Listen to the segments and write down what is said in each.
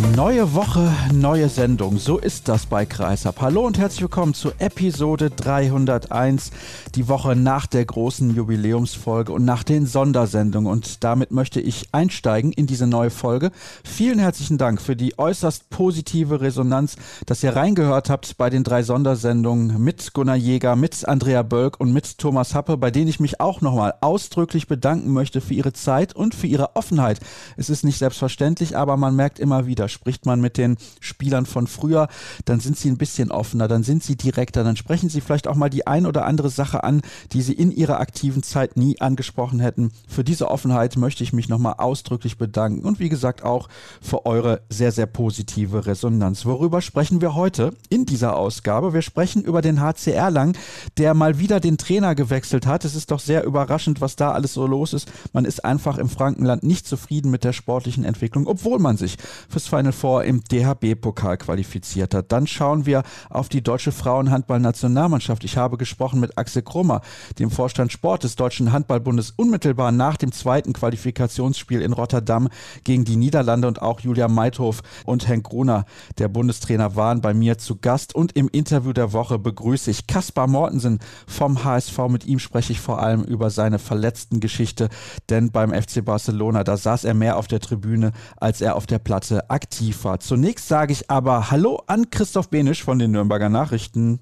Neue Woche, neue Sendung. So ist das bei Kreisab. Hallo und herzlich willkommen zu Episode 301, die Woche nach der großen Jubiläumsfolge und nach den Sondersendungen. Und damit möchte ich einsteigen in diese neue Folge. Vielen herzlichen Dank für die äußerst positive Resonanz, dass ihr reingehört habt bei den drei Sondersendungen mit Gunnar Jäger, mit Andrea Bölk und mit Thomas Happe, bei denen ich mich auch nochmal ausdrücklich bedanken möchte für ihre Zeit und für ihre Offenheit. Es ist nicht selbstverständlich, aber man merkt immer wieder, spricht man mit den Spielern von früher, dann sind sie ein bisschen offener, dann sind sie direkter, dann sprechen sie vielleicht auch mal die ein oder andere Sache an, die sie in ihrer aktiven Zeit nie angesprochen hätten. Für diese Offenheit möchte ich mich nochmal ausdrücklich bedanken und wie gesagt auch für eure sehr, sehr positive Resonanz. Worüber sprechen wir heute in dieser Ausgabe? Wir sprechen über den HCR Lang, der mal wieder den Trainer gewechselt hat. Es ist doch sehr überraschend, was da alles so los ist. Man ist einfach im Frankenland nicht zufrieden mit der sportlichen Entwicklung, obwohl man sich fürs Final Final Four im DHB-Pokal qualifiziert hat. Dann schauen wir auf die deutsche Frauenhandball-Nationalmannschaft. Ich habe gesprochen mit Axel Krummer, dem Vorstand Sport des Deutschen Handballbundes, unmittelbar nach dem zweiten Qualifikationsspiel in Rotterdam gegen die Niederlande und auch Julia Meithof und Henk Gruner, der Bundestrainer, waren bei mir zu Gast und im Interview der Woche begrüße ich Kaspar Mortensen vom HSV. Mit ihm spreche ich vor allem über seine verletzten Geschichte, denn beim FC Barcelona, da saß er mehr auf der Tribüne, als er auf der Platte aktiv aktiv war. Zunächst sage ich aber Hallo an Christoph Benisch von den Nürnberger Nachrichten.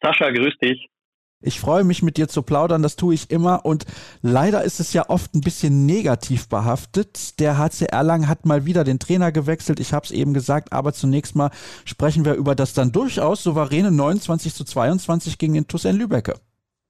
Sascha, grüß dich. Ich freue mich, mit dir zu plaudern, das tue ich immer und leider ist es ja oft ein bisschen negativ behaftet. Der HC Erlangen hat mal wieder den Trainer gewechselt, ich habe es eben gesagt, aber zunächst mal sprechen wir über das dann durchaus souveräne 29 zu 22 gegen den TuS Lübecke.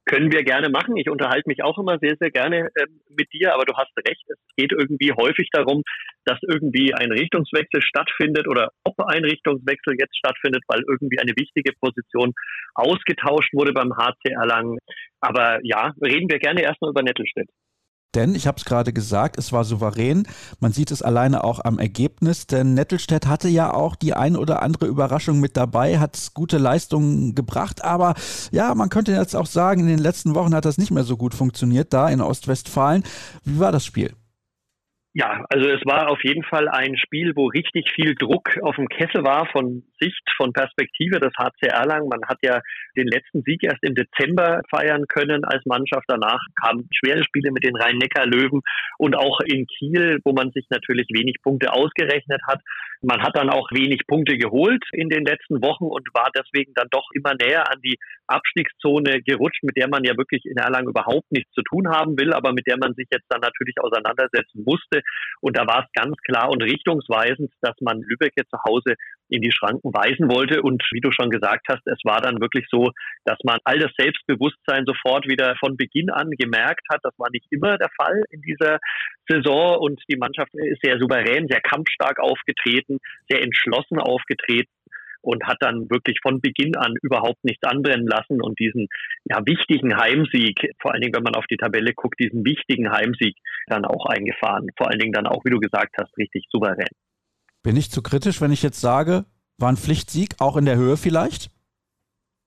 Können wir gerne machen. Ich unterhalte mich auch immer sehr, sehr gerne äh, mit dir, aber du hast recht. Es geht irgendwie häufig darum, dass irgendwie ein Richtungswechsel stattfindet oder ob ein Richtungswechsel jetzt stattfindet, weil irgendwie eine wichtige Position ausgetauscht wurde beim HC Erlangen. Aber ja, reden wir gerne erstmal über Nettelstedt. Denn, ich habe es gerade gesagt, es war souverän. Man sieht es alleine auch am Ergebnis, denn Nettelstedt hatte ja auch die ein oder andere Überraschung mit dabei, hat gute Leistungen gebracht, aber ja, man könnte jetzt auch sagen, in den letzten Wochen hat das nicht mehr so gut funktioniert da in Ostwestfalen. Wie war das Spiel? Ja, also es war auf jeden Fall ein Spiel, wo richtig viel Druck auf dem Kessel war von Sicht, von Perspektive des HC Erlangen. Man hat ja den letzten Sieg erst im Dezember feiern können als Mannschaft. Danach kamen schwere Spiele mit den Rhein-Neckar-Löwen und auch in Kiel, wo man sich natürlich wenig Punkte ausgerechnet hat. Man hat dann auch wenig Punkte geholt in den letzten Wochen und war deswegen dann doch immer näher an die Abstiegszone gerutscht, mit der man ja wirklich in Erlangen überhaupt nichts zu tun haben will, aber mit der man sich jetzt dann natürlich auseinandersetzen musste. Und da war es ganz klar und richtungsweisend, dass man Lübeck zu Hause in die Schranken weisen wollte. Und wie du schon gesagt hast, es war dann wirklich so, dass man all das Selbstbewusstsein sofort wieder von Beginn an gemerkt hat. Das war nicht immer der Fall in dieser Saison und die Mannschaft ist sehr souverän, sehr kampfstark aufgetreten, sehr entschlossen aufgetreten und hat dann wirklich von Beginn an überhaupt nichts anbrennen lassen und diesen ja, wichtigen Heimsieg, vor allen Dingen, wenn man auf die Tabelle guckt, diesen wichtigen Heimsieg dann auch eingefahren. Vor allen Dingen dann auch, wie du gesagt hast, richtig souverän. Bin ich zu kritisch, wenn ich jetzt sage, war ein Pflichtsieg, auch in der Höhe vielleicht?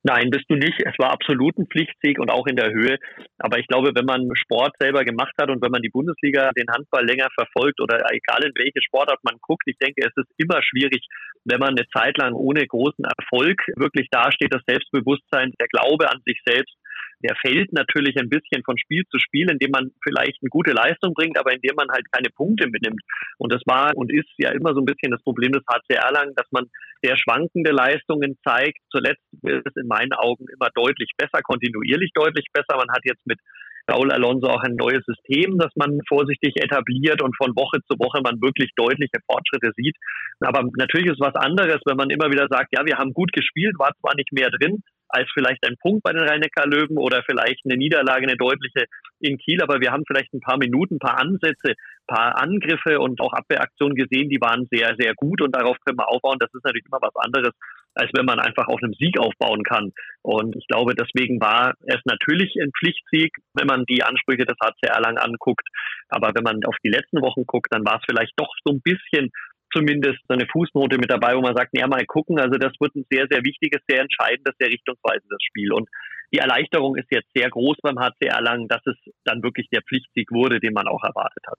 Nein, bist du nicht. Es war absolut ein Pflichtsieg und auch in der Höhe. Aber ich glaube, wenn man Sport selber gemacht hat und wenn man die Bundesliga, den Handball länger verfolgt oder egal in welche Sportart man guckt, ich denke, es ist immer schwierig, wenn man eine Zeit lang ohne großen Erfolg wirklich dasteht, das Selbstbewusstsein, der Glaube an sich selbst der fällt natürlich ein bisschen von Spiel zu Spiel, indem man vielleicht eine gute Leistung bringt, aber indem man halt keine Punkte mitnimmt. Und das war und ist ja immer so ein bisschen das Problem des HCR lang, dass man sehr schwankende Leistungen zeigt. Zuletzt ist es in meinen Augen immer deutlich besser, kontinuierlich deutlich besser. Man hat jetzt mit Raul Alonso auch ein neues System, das man vorsichtig etabliert und von Woche zu Woche man wirklich deutliche Fortschritte sieht. Aber natürlich ist was anderes, wenn man immer wieder sagt, ja, wir haben gut gespielt, war zwar nicht mehr drin, als vielleicht ein Punkt bei den Rhein-Neckar-Löwen oder vielleicht eine Niederlage, eine deutliche in Kiel. Aber wir haben vielleicht ein paar Minuten, ein paar Ansätze, ein paar Angriffe und auch Abwehraktionen gesehen, die waren sehr, sehr gut und darauf können wir aufbauen. Das ist natürlich immer was anderes, als wenn man einfach auf einem Sieg aufbauen kann. Und ich glaube, deswegen war es natürlich ein Pflichtsieg, wenn man die Ansprüche des HCR lang anguckt. Aber wenn man auf die letzten Wochen guckt, dann war es vielleicht doch so ein bisschen zumindest so eine Fußnote mit dabei, wo man sagt, ja, mal gucken. Also das wird ein sehr, sehr wichtiges, sehr entscheidendes, sehr richtungsweisendes Spiel. Und die Erleichterung ist jetzt sehr groß beim HCR lang, dass es dann wirklich der Pflichtsieg wurde, den man auch erwartet hat.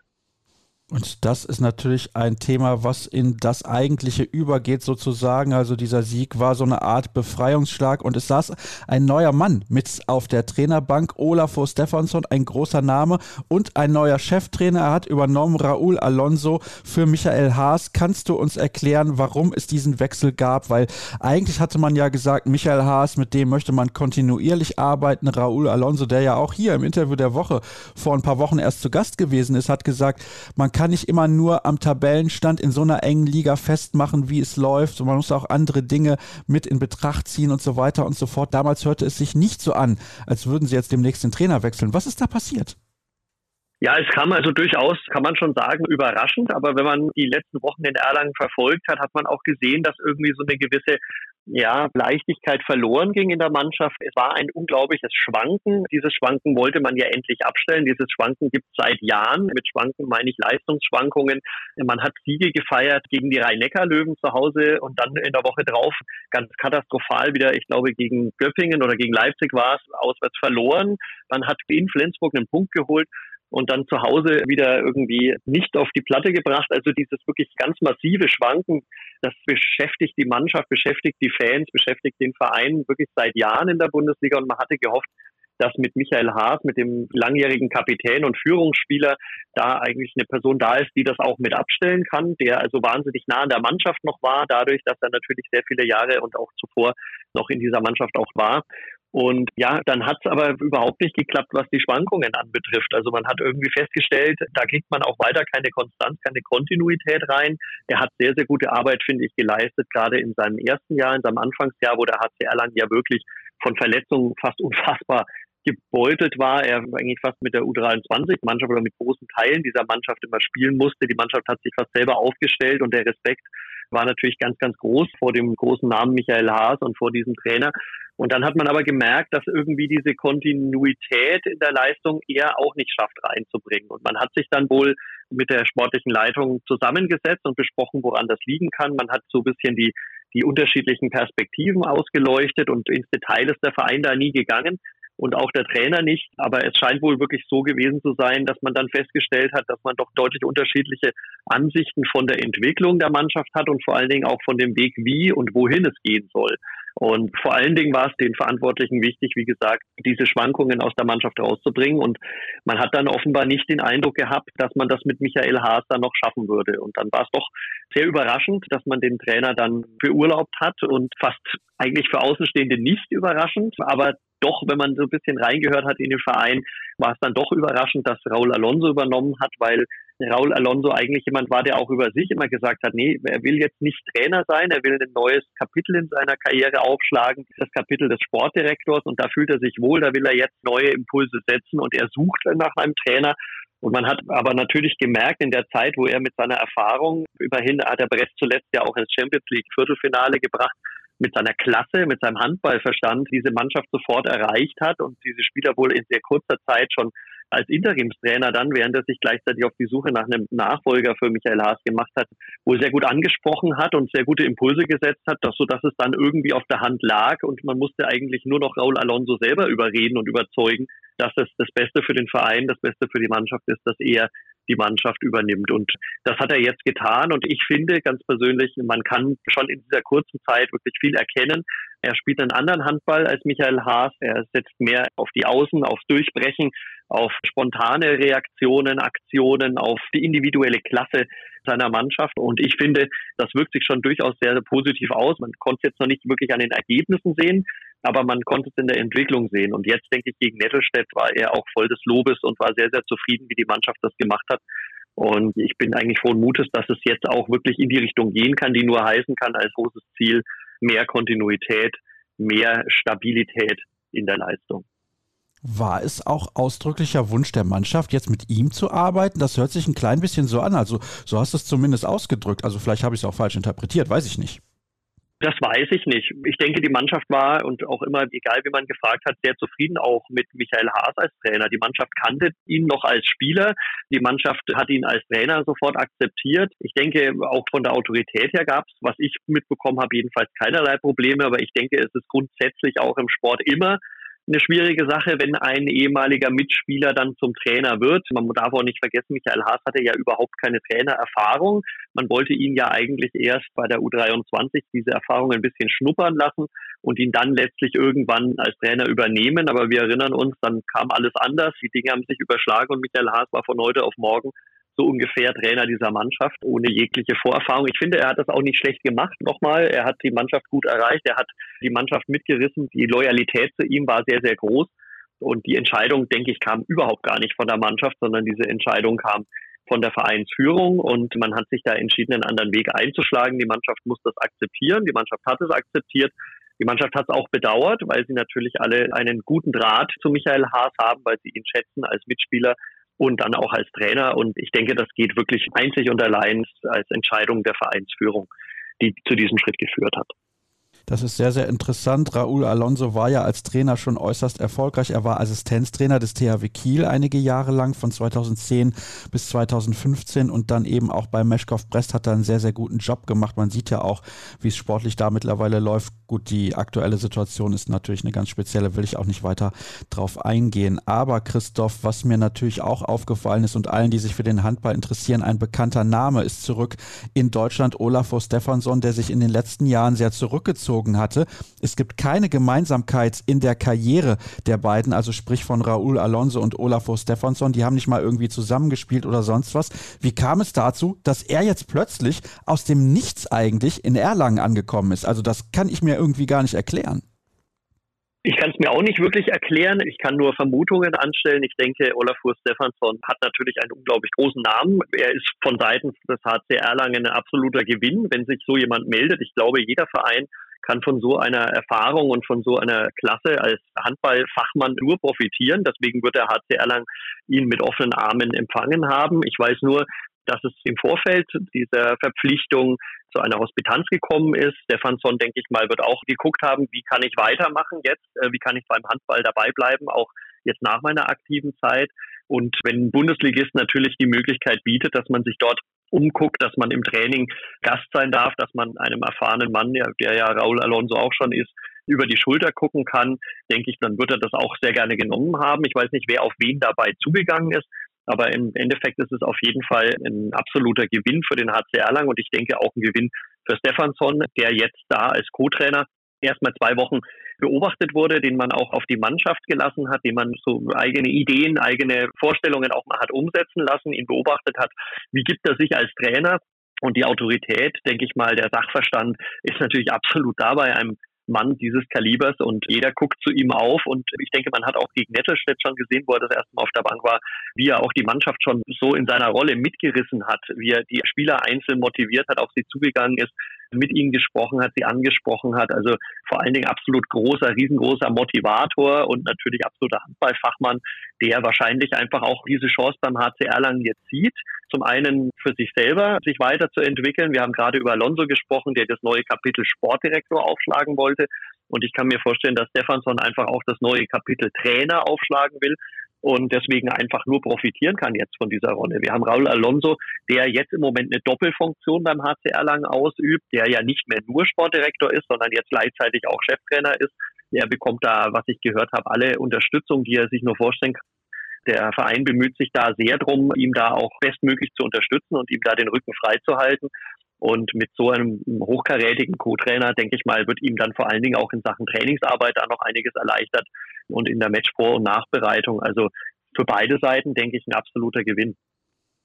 Und das ist natürlich ein Thema, was in das Eigentliche übergeht sozusagen. Also dieser Sieg war so eine Art Befreiungsschlag und es saß ein neuer Mann mit auf der Trainerbank, Olafur Stefansson, ein großer Name und ein neuer Cheftrainer. Er hat übernommen Raúl Alonso für Michael Haas. Kannst du uns erklären, warum es diesen Wechsel gab? Weil eigentlich hatte man ja gesagt, Michael Haas, mit dem möchte man kontinuierlich arbeiten. Raúl Alonso, der ja auch hier im Interview der Woche vor ein paar Wochen erst zu Gast gewesen ist, hat gesagt, man kann kann nicht immer nur am Tabellenstand in so einer engen Liga festmachen, wie es läuft. Und man muss auch andere Dinge mit in Betracht ziehen und so weiter und so fort. Damals hörte es sich nicht so an, als würden sie jetzt demnächst den Trainer wechseln. Was ist da passiert? Ja, es kam also durchaus, kann man schon sagen, überraschend. Aber wenn man die letzten Wochen in Erlangen verfolgt hat, hat man auch gesehen, dass irgendwie so eine gewisse ja, Leichtigkeit verloren ging in der Mannschaft. Es war ein unglaubliches Schwanken. Dieses Schwanken wollte man ja endlich abstellen. Dieses Schwanken gibt es seit Jahren. Mit Schwanken meine ich Leistungsschwankungen. Man hat Siege gefeiert gegen die Rhein-Neckar-Löwen zu Hause und dann in der Woche drauf ganz katastrophal wieder, ich glaube, gegen Göppingen oder gegen Leipzig war es, auswärts verloren. Man hat in Flensburg einen Punkt geholt und dann zu Hause wieder irgendwie nicht auf die Platte gebracht. Also dieses wirklich ganz massive Schwanken, das beschäftigt die Mannschaft, beschäftigt die Fans, beschäftigt den Verein wirklich seit Jahren in der Bundesliga und man hatte gehofft, dass mit Michael Haas, mit dem langjährigen Kapitän und Führungsspieler, da eigentlich eine Person da ist, die das auch mit abstellen kann, der also wahnsinnig nah an der Mannschaft noch war, dadurch, dass er natürlich sehr viele Jahre und auch zuvor noch in dieser Mannschaft auch war. Und ja, dann hat es aber überhaupt nicht geklappt, was die Schwankungen anbetrifft. Also man hat irgendwie festgestellt, da kriegt man auch weiter keine Konstanz, keine Kontinuität rein. Er hat sehr, sehr gute Arbeit, finde ich, geleistet, gerade in seinem ersten Jahr, in seinem Anfangsjahr, wo der HC Erlangen ja wirklich von Verletzungen fast unfassbar gebeutelt war. Er eigentlich fast mit der U23-Mannschaft oder mit großen Teilen dieser Mannschaft immer spielen musste. Die Mannschaft hat sich fast selber aufgestellt und der Respekt war natürlich ganz, ganz groß vor dem großen Namen Michael Haas und vor diesem Trainer. Und dann hat man aber gemerkt, dass irgendwie diese Kontinuität in der Leistung er auch nicht schafft reinzubringen. Und man hat sich dann wohl mit der sportlichen Leitung zusammengesetzt und besprochen, woran das liegen kann. Man hat so ein bisschen die, die unterschiedlichen Perspektiven ausgeleuchtet und ins Detail ist der Verein da nie gegangen und auch der Trainer nicht. Aber es scheint wohl wirklich so gewesen zu sein, dass man dann festgestellt hat, dass man doch deutlich unterschiedliche Ansichten von der Entwicklung der Mannschaft hat und vor allen Dingen auch von dem Weg, wie und wohin es gehen soll. Und vor allen Dingen war es den Verantwortlichen wichtig, wie gesagt, diese Schwankungen aus der Mannschaft rauszubringen. Und man hat dann offenbar nicht den Eindruck gehabt, dass man das mit Michael Haas dann noch schaffen würde. Und dann war es doch sehr überraschend, dass man den Trainer dann beurlaubt hat und fast eigentlich für Außenstehende nicht überraschend, aber doch, wenn man so ein bisschen reingehört hat in den Verein, war es dann doch überraschend, dass Raul Alonso übernommen hat, weil Raul Alonso eigentlich jemand war, der auch über sich immer gesagt hat, nee, er will jetzt nicht Trainer sein, er will ein neues Kapitel in seiner Karriere aufschlagen, das Kapitel des Sportdirektors und da fühlt er sich wohl, da will er jetzt neue Impulse setzen und er sucht nach einem Trainer. Und man hat aber natürlich gemerkt, in der Zeit, wo er mit seiner Erfahrung, überhin hat er Brest zuletzt ja auch ins Champions League Viertelfinale gebracht, mit seiner Klasse, mit seinem Handballverstand diese Mannschaft sofort erreicht hat und diese Spieler wohl in sehr kurzer Zeit schon als Interimstrainer dann, während er sich gleichzeitig auf die Suche nach einem Nachfolger für Michael Haas gemacht hat, wohl sehr gut angesprochen hat und sehr gute Impulse gesetzt hat, dass, so dass es dann irgendwie auf der Hand lag und man musste eigentlich nur noch Raul Alonso selber überreden und überzeugen, dass es das Beste für den Verein, das Beste für die Mannschaft ist, dass er die Mannschaft übernimmt. Und das hat er jetzt getan. Und ich finde ganz persönlich, man kann schon in dieser kurzen Zeit wirklich viel erkennen. Er spielt einen anderen Handball als Michael Haas. Er setzt mehr auf die Außen, aufs Durchbrechen, auf spontane Reaktionen, Aktionen, auf die individuelle Klasse seiner Mannschaft. Und ich finde, das wirkt sich schon durchaus sehr, sehr positiv aus. Man konnte es jetzt noch nicht wirklich an den Ergebnissen sehen, aber man konnte es in der Entwicklung sehen. Und jetzt denke ich, gegen Nettelstedt war er auch voll des Lobes und war sehr, sehr zufrieden, wie die Mannschaft das gemacht hat. Und ich bin eigentlich frohen Mutes, dass es jetzt auch wirklich in die Richtung gehen kann, die nur heißen kann als großes Ziel mehr Kontinuität, mehr Stabilität in der Leistung. War es auch ausdrücklicher Wunsch der Mannschaft, jetzt mit ihm zu arbeiten? Das hört sich ein klein bisschen so an. Also so hast du es zumindest ausgedrückt. Also vielleicht habe ich es auch falsch interpretiert, weiß ich nicht. Das weiß ich nicht. Ich denke, die Mannschaft war und auch immer, egal wie man gefragt hat, sehr zufrieden auch mit Michael Haas als Trainer. Die Mannschaft kannte ihn noch als Spieler. Die Mannschaft hat ihn als Trainer sofort akzeptiert. Ich denke, auch von der Autorität her gab es, was ich mitbekommen habe, jedenfalls keinerlei Probleme. Aber ich denke, es ist grundsätzlich auch im Sport immer eine schwierige Sache, wenn ein ehemaliger Mitspieler dann zum Trainer wird. Man darf auch nicht vergessen, Michael Haas hatte ja überhaupt keine Trainererfahrung. Man wollte ihn ja eigentlich erst bei der U23 diese Erfahrung ein bisschen schnuppern lassen und ihn dann letztlich irgendwann als Trainer übernehmen. Aber wir erinnern uns, dann kam alles anders. Die Dinge haben sich überschlagen und Michael Haas war von heute auf morgen so ungefähr Trainer dieser Mannschaft ohne jegliche Vorerfahrung. Ich finde, er hat das auch nicht schlecht gemacht. Nochmal, er hat die Mannschaft gut erreicht, er hat die Mannschaft mitgerissen. Die Loyalität zu ihm war sehr, sehr groß. Und die Entscheidung, denke ich, kam überhaupt gar nicht von der Mannschaft, sondern diese Entscheidung kam von der Vereinsführung und man hat sich da entschieden, einen anderen Weg einzuschlagen. Die Mannschaft muss das akzeptieren. Die Mannschaft hat es akzeptiert. Die Mannschaft hat es auch bedauert, weil sie natürlich alle einen guten Draht zu Michael Haas haben, weil sie ihn schätzen als Mitspieler, und dann auch als Trainer. Und ich denke, das geht wirklich einzig und allein als Entscheidung der Vereinsführung, die zu diesem Schritt geführt hat. Das ist sehr, sehr interessant. Raúl Alonso war ja als Trainer schon äußerst erfolgreich. Er war Assistenztrainer des THW Kiel einige Jahre lang, von 2010 bis 2015 und dann eben auch bei Meschkow Brest hat er einen sehr, sehr guten Job gemacht. Man sieht ja auch, wie es sportlich da mittlerweile läuft. Gut, die aktuelle Situation ist natürlich eine ganz spezielle, will ich auch nicht weiter drauf eingehen. Aber Christoph, was mir natürlich auch aufgefallen ist und allen, die sich für den Handball interessieren, ein bekannter Name ist zurück in Deutschland, Olafur Stefansson, der sich in den letzten Jahren sehr zurückgezogen gezogen hatte. Es gibt keine Gemeinsamkeit in der Karriere der beiden, also sprich von Raúl Alonso und Olafur Stefansson. Die haben nicht mal irgendwie zusammengespielt oder sonst was. Wie kam es dazu, dass er jetzt plötzlich aus dem Nichts eigentlich in Erlangen angekommen ist? Also das kann ich mir irgendwie gar nicht erklären. Ich kann es mir auch nicht wirklich erklären. Ich kann nur Vermutungen anstellen. Ich denke, Olafur Stefansson hat natürlich einen unglaublich großen Namen. Er ist von Seiten des HC Erlangen ein absoluter Gewinn, wenn sich so jemand meldet. Ich glaube, jeder Verein kann von so einer Erfahrung und von so einer Klasse als Handballfachmann nur profitieren. Deswegen wird der HC Erlangen ihn mit offenen Armen empfangen haben. Ich weiß nur, dass es im Vorfeld dieser Verpflichtung zu einer Hospitanz gekommen ist. Stefansson, denke ich mal, wird auch geguckt haben, wie kann ich weitermachen jetzt, äh, wie kann ich beim Handball dabei bleiben, auch jetzt nach meiner aktiven Zeit. Und wenn ein Bundesligist natürlich die Möglichkeit bietet, dass man sich dort umguckt, dass man im Training Gast sein darf, dass man einem erfahrenen Mann, der ja Raul Alonso auch schon ist, über die Schulter gucken kann, denke ich, dann wird er das auch sehr gerne genommen haben. Ich weiß nicht, wer auf wen dabei zugegangen ist, aber im Endeffekt ist es auf jeden Fall ein absoluter Gewinn für den HC Erlangen und ich denke auch ein Gewinn für Stefansson, der jetzt da als Co-Trainer erstmal zwei Wochen beobachtet wurde, den man auch auf die Mannschaft gelassen hat, den man so eigene Ideen, eigene Vorstellungen auch mal hat umsetzen lassen, ihn beobachtet hat, wie gibt er sich als Trainer? Und die Autorität, denke ich mal, der Sachverstand ist natürlich absolut dabei, einem Mann dieses Kalibers und jeder guckt zu ihm auf. Und ich denke, man hat auch gegen Nettelstedt schon gesehen, wo er das erste Mal auf der Bank war, wie er auch die Mannschaft schon so in seiner Rolle mitgerissen hat, wie er die Spieler einzeln motiviert hat, auf sie zugegangen ist, mit ihnen gesprochen hat, sie angesprochen hat. Also vor allen Dingen absolut großer, riesengroßer Motivator und natürlich absoluter Handballfachmann, der wahrscheinlich einfach auch diese Chance beim HC Erlangen jetzt sieht. Zum einen für sich selber, sich weiterzuentwickeln. Wir haben gerade über Alonso gesprochen, der das neue Kapitel Sportdirektor aufschlagen wollte. Und ich kann mir vorstellen, dass Stefansson einfach auch das neue Kapitel Trainer aufschlagen will und deswegen einfach nur profitieren kann jetzt von dieser Rolle. Wir haben Raul Alonso, der jetzt im Moment eine Doppelfunktion beim HCR lang ausübt, der ja nicht mehr nur Sportdirektor ist, sondern jetzt gleichzeitig auch Cheftrainer ist. Er bekommt da, was ich gehört habe, alle Unterstützung, die er sich nur vorstellen kann. Der Verein bemüht sich da sehr drum, ihm da auch bestmöglich zu unterstützen und ihm da den Rücken freizuhalten. Und mit so einem hochkarätigen Co-Trainer, denke ich mal, wird ihm dann vor allen Dingen auch in Sachen Trainingsarbeit da noch einiges erleichtert und in der Matchvor- und Nachbereitung. Also für beide Seiten, denke ich, ein absoluter Gewinn.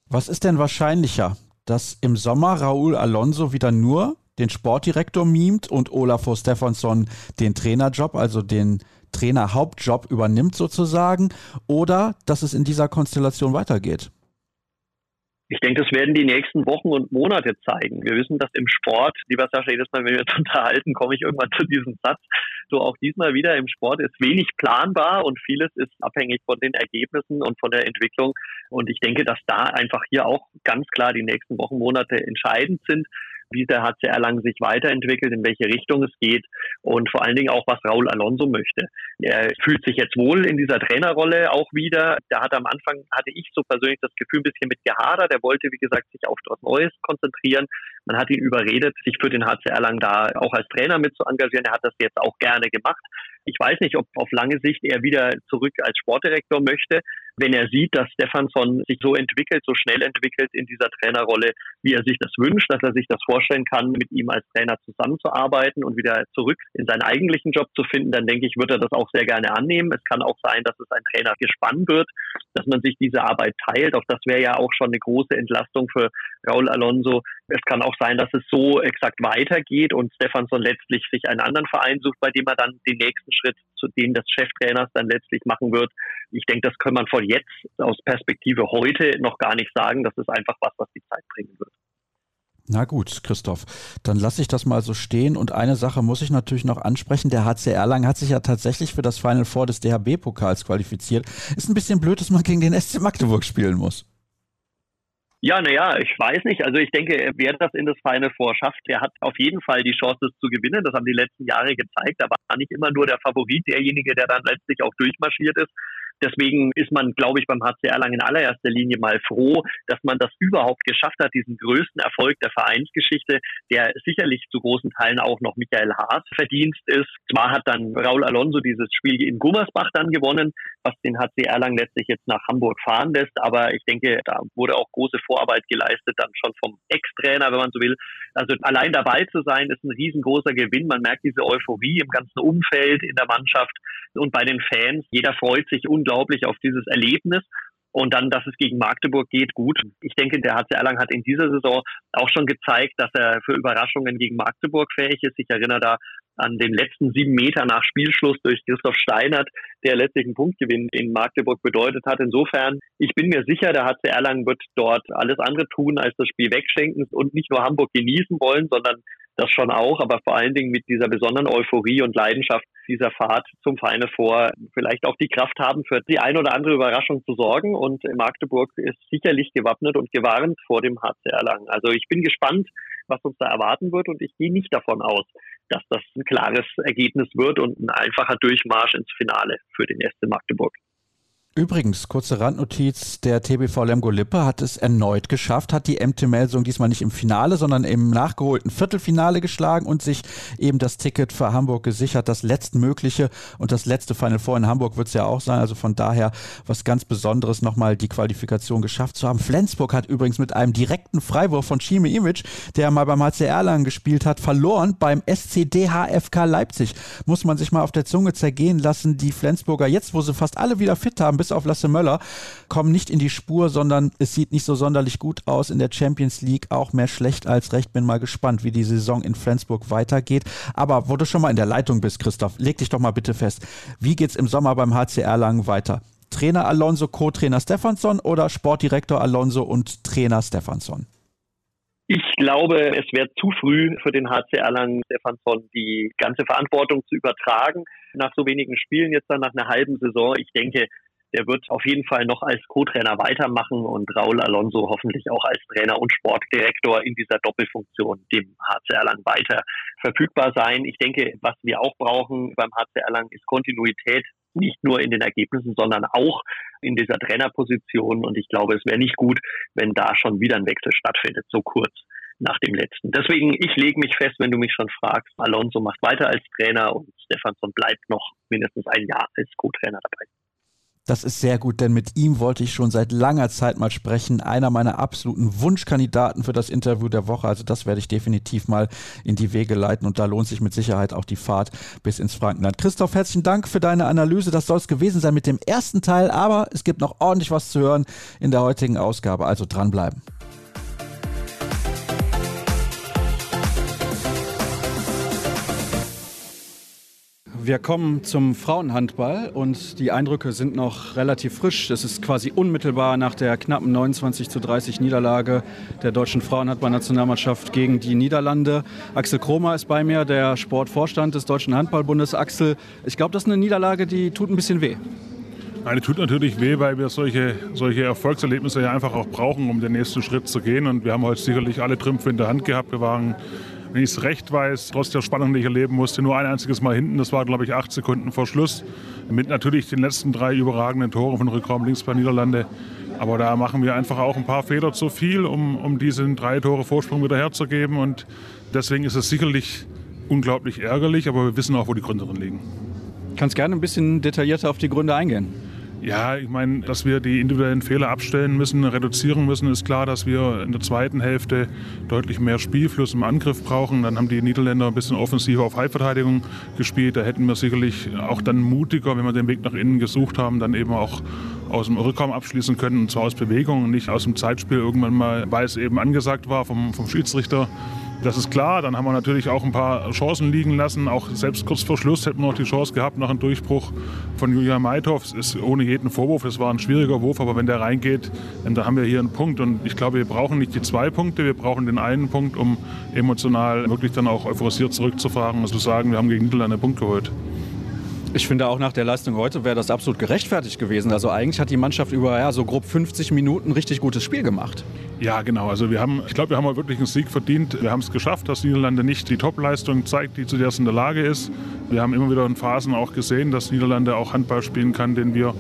Was ist denn wahrscheinlicher, dass im Sommer Raúl Alonso wieder nur den Sportdirektor mimt und Olafur Stefansson den Trainerjob, also den Trainerhauptjob übernimmt sozusagen, oder dass es in dieser Konstellation weitergeht? Ich denke, das werden die nächsten Wochen und Monate zeigen. Wir wissen, dass im Sport, lieber Sascha, jedes Mal, wenn wir uns unterhalten, komme ich irgendwann zu diesem Satz. So auch diesmal wieder im Sport ist wenig planbar und vieles ist abhängig von den Ergebnissen und von der Entwicklung. Und ich denke, dass da einfach hier auch ganz klar die nächsten Wochen, Monate entscheidend sind wie der HC Erlangen sich weiterentwickelt, in welche Richtung es geht und vor allen Dingen auch, was Raul Alonso möchte. Er fühlt sich jetzt wohl in dieser Trainerrolle auch wieder. Da hat am Anfang, hatte ich so persönlich das Gefühl, ein bisschen mit gehadert. Er wollte, wie gesagt, sich auf etwas Neues konzentrieren. Man hat ihn überredet, sich für den HC Erlangen da auch als Trainer mit zu engagieren. Er hat das jetzt auch gerne gemacht. Ich weiß nicht, ob auf lange Sicht er wieder zurück als Sportdirektor möchte, wenn er sieht, dass Stefansson sich so entwickelt, so schnell entwickelt in dieser Trainerrolle, wie er sich das wünscht, dass er sich das vorstellen kann, mit ihm als Trainer zusammenzuarbeiten und wieder zurück in seinen eigentlichen Job zu finden, dann denke ich, wird er das auch sehr gerne annehmen. Es kann auch sein, dass es ein Trainer gespannt wird, dass man sich diese Arbeit teilt. Auch das wäre ja auch schon eine große Entlastung für Raul Alonso. Es kann auch sein, dass es so exakt weitergeht und Stefansson letztlich sich einen anderen Verein sucht, bei dem er dann den nächsten Schritt zu dem des Cheftrainers dann letztlich machen wird. Ich denke, das kann man von jetzt aus Perspektive heute noch gar nicht sagen. Das ist einfach was, was die Zeit bringen wird. Na gut, Christoph, dann lasse ich das mal so stehen. Und eine Sache muss ich natürlich noch ansprechen. Der HC Erlangen hat sich ja tatsächlich für das Final Four des DHB-Pokals qualifiziert. Ist ein bisschen blöd, dass man gegen den SC Magdeburg spielen muss. Ja, naja, ich weiß nicht. Also ich denke, wer das in das Final Four schafft, der hat auf jeden Fall die Chance, das zu gewinnen. Das haben die letzten Jahre gezeigt. Da war nicht immer nur der Favorit derjenige, der dann letztlich auch durchmarschiert ist. Deswegen ist man, glaube ich, beim HC Erlangen in allererster Linie mal froh, dass man das überhaupt geschafft hat, diesen größten Erfolg der Vereinsgeschichte, der sicherlich zu großen Teilen auch noch Michael Haas Verdienst ist. Zwar hat dann Raul Alonso dieses Spiel in Gummersbach dann gewonnen, was den HC Erlangen letztlich jetzt nach Hamburg fahren lässt, aber ich denke, da wurde auch große Vorarbeit geleistet, dann schon vom Ex-Trainer, wenn man so will. Also allein dabei zu sein, ist ein riesengroßer Gewinn. Man merkt diese Euphorie im ganzen Umfeld, in der Mannschaft und bei den Fans. Jeder freut sich unglaublich auf dieses Erlebnis. Und dann, dass es gegen Magdeburg geht, gut. Ich denke, der HC Erlangen hat in dieser Saison auch schon gezeigt, dass er für Überraschungen gegen Magdeburg fähig ist. Ich erinnere da an den letzten sieben Meter nach Spielschluss durch Christoph Steinert, der letztlich einen Punktgewinn in Magdeburg bedeutet hat. Insofern, ich bin mir sicher, der HC Erlangen wird dort alles andere tun, als das Spiel wegschenken und nicht nur Hamburg genießen wollen, sondern das schon auch, aber vor allen Dingen mit dieser besonderen Euphorie und Leidenschaft dieser Fahrt zum Feine vor vielleicht auch die Kraft haben, für die ein oder andere Überraschung zu sorgen. Und Magdeburg ist sicherlich gewappnet und gewarnt vor dem HC Erlangen. Also ich bin gespannt, was uns da erwarten wird und ich gehe nicht davon aus, dass das ein klares Ergebnis wird und ein einfacher Durchmarsch ins Finale für den SC Magdeburg. Übrigens, kurze Randnotiz, der TBV Lemgo Lippe hat es erneut geschafft, hat die MT Melsung diesmal nicht im Finale, sondern im nachgeholten Viertelfinale geschlagen und sich eben das Ticket für Hamburg gesichert, das letztmögliche und das letzte Final Four in Hamburg wird es ja auch sein, also von daher was ganz Besonderes, nochmal die Qualifikation geschafft zu haben. Flensburg hat übrigens mit einem direkten Freiwurf von Chime Imic, der mal beim HC Erlangen gespielt hat, verloren beim SCDHFK Leipzig. Muss man sich mal auf der Zunge zergehen lassen, die Flensburger jetzt, wo sie fast alle wieder fit haben, bis auf Lasse Möller, kommen nicht in die Spur, sondern es sieht nicht so sonderlich gut aus in der Champions League. Auch mehr schlecht als recht. Bin mal gespannt, wie die Saison in Flensburg weitergeht. Aber wo du schon mal in der Leitung bist, Christoph, leg dich doch mal bitte fest. Wie geht's im Sommer beim HCR lang weiter? Trainer Alonso, Co-Trainer Stefansson oder Sportdirektor Alonso und Trainer Stefansson? Ich glaube, es wäre zu früh für den HC Erlangen Stefansson die ganze Verantwortung zu übertragen. Nach so wenigen Spielen jetzt dann nach einer halben Saison. Ich denke, der wird auf jeden Fall noch als Co-Trainer weitermachen und Raul Alonso hoffentlich auch als Trainer und Sportdirektor in dieser Doppelfunktion dem HC Erlangen weiter verfügbar sein. Ich denke, was wir auch brauchen beim HC Erlangen ist Kontinuität, nicht nur in den Ergebnissen, sondern auch in dieser Trainerposition. Und ich glaube, es wäre nicht gut, wenn da schon wieder ein Wechsel stattfindet, so kurz nach dem letzten. Deswegen, ich lege mich fest, wenn du mich schon fragst, Alonso macht weiter als Trainer und Stefansson bleibt noch mindestens ein Jahr als Co-Trainer dabei. Das ist sehr gut, denn mit ihm wollte ich schon seit langer Zeit mal sprechen. Einer meiner absoluten Wunschkandidaten für das Interview der Woche. Also das werde ich definitiv mal in die Wege leiten und da lohnt sich mit Sicherheit auch die Fahrt bis ins Frankenland. Christoph, herzlichen Dank für deine Analyse. Das soll es gewesen sein mit dem ersten Teil, aber es gibt noch ordentlich was zu hören in der heutigen Ausgabe. Also dranbleiben. Wir kommen zum Frauenhandball und die Eindrücke sind noch relativ frisch. Es ist quasi unmittelbar nach der knappen 29 zu 30 Niederlage der deutschen Frauenhandballnationalmannschaft gegen die Niederlande. Axel Kromer ist bei mir, der Sportvorstand des Deutschen Handballbundes. Axel, ich glaube, das ist eine Niederlage, die tut ein bisschen weh. Nein, tut natürlich weh, weil wir solche, solche Erfolgserlebnisse ja einfach auch brauchen, um den nächsten Schritt zu gehen. Und wir haben heute sicherlich alle Trümpfe in der Hand gehabt. Wir waren, wenn ich es recht weiß, trotz der Spannung, die ich erleben musste, nur ein einziges Mal hinten. Das war, glaube ich, acht Sekunden vor Schluss. Mit natürlich den letzten drei überragenden Toren von Rückraum links bei Niederlande. Aber da machen wir einfach auch ein paar Fehler zu viel, um, um diesen drei Tore Vorsprung wieder herzugeben. Und deswegen ist es sicherlich unglaublich ärgerlich, aber wir wissen auch, wo die Gründe drin liegen. Kannst gerne ein bisschen detaillierter auf die Gründe eingehen. Ja, ich meine, dass wir die individuellen Fehler abstellen müssen, reduzieren müssen, ist klar, dass wir in der zweiten Hälfte deutlich mehr Spielfluss im Angriff brauchen. Dann haben die Niederländer ein bisschen offensiver auf Halbverteidigung gespielt. Da hätten wir sicherlich auch dann mutiger, wenn wir den Weg nach innen gesucht haben, dann eben auch aus dem Rückraum abschließen können, und zwar aus Bewegung und nicht aus dem Zeitspiel irgendwann mal, weil es eben angesagt war vom, vom Schiedsrichter. Das ist klar. Dann haben wir natürlich auch ein paar Chancen liegen lassen. Auch selbst kurz vor Schluss hätten wir noch die Chance gehabt nach einem Durchbruch von Julia Meithoff. Es ist ohne jeden Vorwurf. Es war ein schwieriger Wurf, aber wenn der reingeht, dann haben wir hier einen Punkt. Und ich glaube, wir brauchen nicht die zwei Punkte. Wir brauchen den einen Punkt, um emotional wirklich dann auch euphorisiert zurückzufahren und zu sagen, wir haben gegen Niederlande einen Punkt geholt. Ich finde auch nach der Leistung heute wäre das absolut gerechtfertigt gewesen. Also eigentlich hat die Mannschaft über ja, so grob 50 Minuten richtig gutes Spiel gemacht. Ja, genau. Also wir haben, ich glaube, wir haben wirklich einen Sieg verdient. Wir haben es geschafft, dass Niederlande nicht die Topleistung zeigt, die zu der es in der Lage ist. Wir haben immer wieder in Phasen auch gesehen, dass Niederlande auch Handball spielen kann, den wir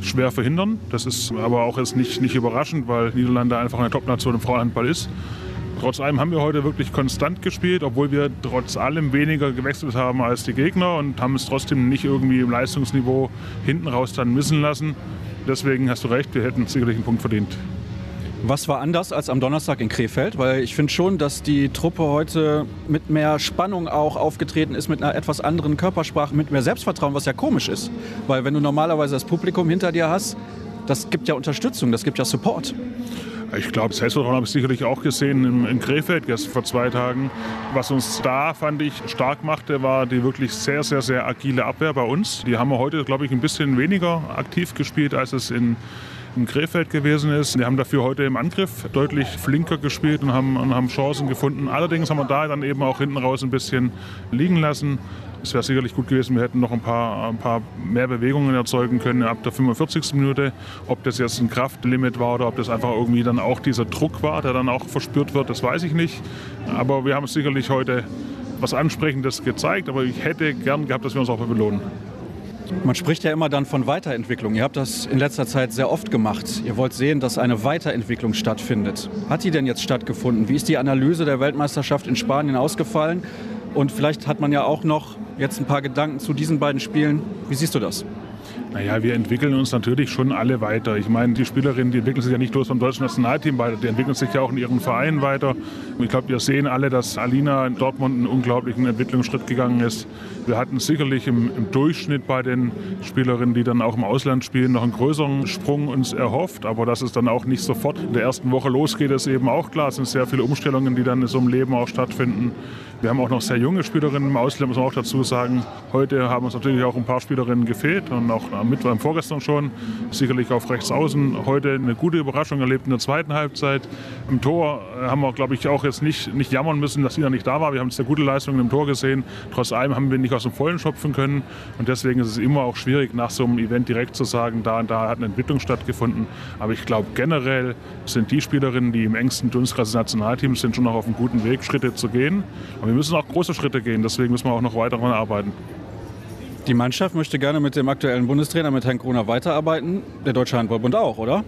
schwer verhindern. Das ist aber auch jetzt nicht, nicht überraschend, weil Niederlande einfach eine Topnation im Frauenhandball ist. Trotz allem haben wir heute wirklich konstant gespielt, obwohl wir trotz allem weniger gewechselt haben als die Gegner und haben es trotzdem nicht irgendwie im Leistungsniveau hinten raus dann missen lassen. Deswegen hast du recht, wir hätten sicherlich einen Punkt verdient. Was war anders als am Donnerstag in Krefeld? Weil ich finde schon, dass die Truppe heute mit mehr Spannung auch aufgetreten ist, mit einer etwas anderen Körpersprache, mit mehr Selbstvertrauen, was ja komisch ist. Weil wenn du normalerweise das Publikum hinter dir hast, das gibt ja Unterstützung, das gibt ja Support. Ich glaube, Selbstvertrauen habe ich sicherlich auch gesehen in, in Krefeld gestern vor zwei Tagen. Was uns da, fand ich, stark machte, war die wirklich sehr, sehr, sehr agile Abwehr bei uns. Die haben wir heute, glaube ich, ein bisschen weniger aktiv gespielt, als es in, in Krefeld gewesen ist. Die haben dafür heute im Angriff deutlich flinker gespielt und haben, und haben Chancen gefunden. Allerdings haben wir da dann eben auch hinten raus ein bisschen liegen lassen. Es wäre sicherlich gut gewesen, wir hätten noch ein paar, ein paar mehr Bewegungen erzeugen können ab der 45. Minute. Ob das jetzt ein Kraftlimit war oder ob das einfach irgendwie dann auch dieser Druck war, der dann auch verspürt wird, das weiß ich nicht. Aber wir haben sicherlich heute was Ansprechendes gezeigt, aber ich hätte gern gehabt, dass wir uns auch belohnen. Man spricht ja immer dann von Weiterentwicklung. Ihr habt das in letzter Zeit sehr oft gemacht. Ihr wollt sehen, dass eine Weiterentwicklung stattfindet. Hat die denn jetzt stattgefunden? Wie ist die Analyse der Weltmeisterschaft in Spanien ausgefallen? Und vielleicht hat man ja auch noch jetzt ein paar Gedanken zu diesen beiden Spielen. Wie siehst du das? Naja, wir entwickeln uns natürlich schon alle weiter. Ich meine, die Spielerinnen, die entwickeln sich ja nicht bloß beim deutschen Nationalteam weiter, die entwickeln sich ja auch in ihren Vereinen weiter. Ich glaube, wir sehen alle, dass Alina in Dortmund einen unglaublichen Entwicklungsschritt gegangen ist. Wir hatten sicherlich im, im, Durchschnitt bei den Spielerinnen, die dann auch im Ausland spielen, noch einen größeren Sprung uns erhofft. Aber dass es dann auch nicht sofort in der ersten Woche losgeht, ist eben auch klar. Es sind sehr viele Umstellungen, die dann in so einem Leben auch stattfinden. Wir haben auch noch sehr junge Spielerinnen im Ausland, muss man auch dazu sagen. Heute haben uns natürlich auch ein paar Spielerinnen gefehlt und auch mit beim vorgestern schon. Sicherlich auf rechts außen. Heute eine gute Überraschung erlebt in der zweiten Halbzeit. Im Tor äh, haben wir, glaube ich, auch jetzt nicht, nicht jammern müssen, dass sie da nicht da war. Wir haben sehr gute Leistungen im Tor gesehen. Trotz allem haben wir nicht aus dem Vollen schöpfen können. Und deswegen ist es immer auch schwierig, nach so einem Event direkt zu sagen, da und da hat eine Entwicklung stattgefunden. Aber ich glaube, generell sind die Spielerinnen, die im engsten Dunstkreis des Nationalteams sind, schon noch auf einem guten Weg, Schritte zu gehen. Und wir müssen auch große Schritte gehen. Deswegen müssen wir auch noch weiter daran arbeiten. Die Mannschaft möchte gerne mit dem aktuellen Bundestrainer, mit Herrn Kroner, weiterarbeiten. Der Deutsche Handballbund auch, oder?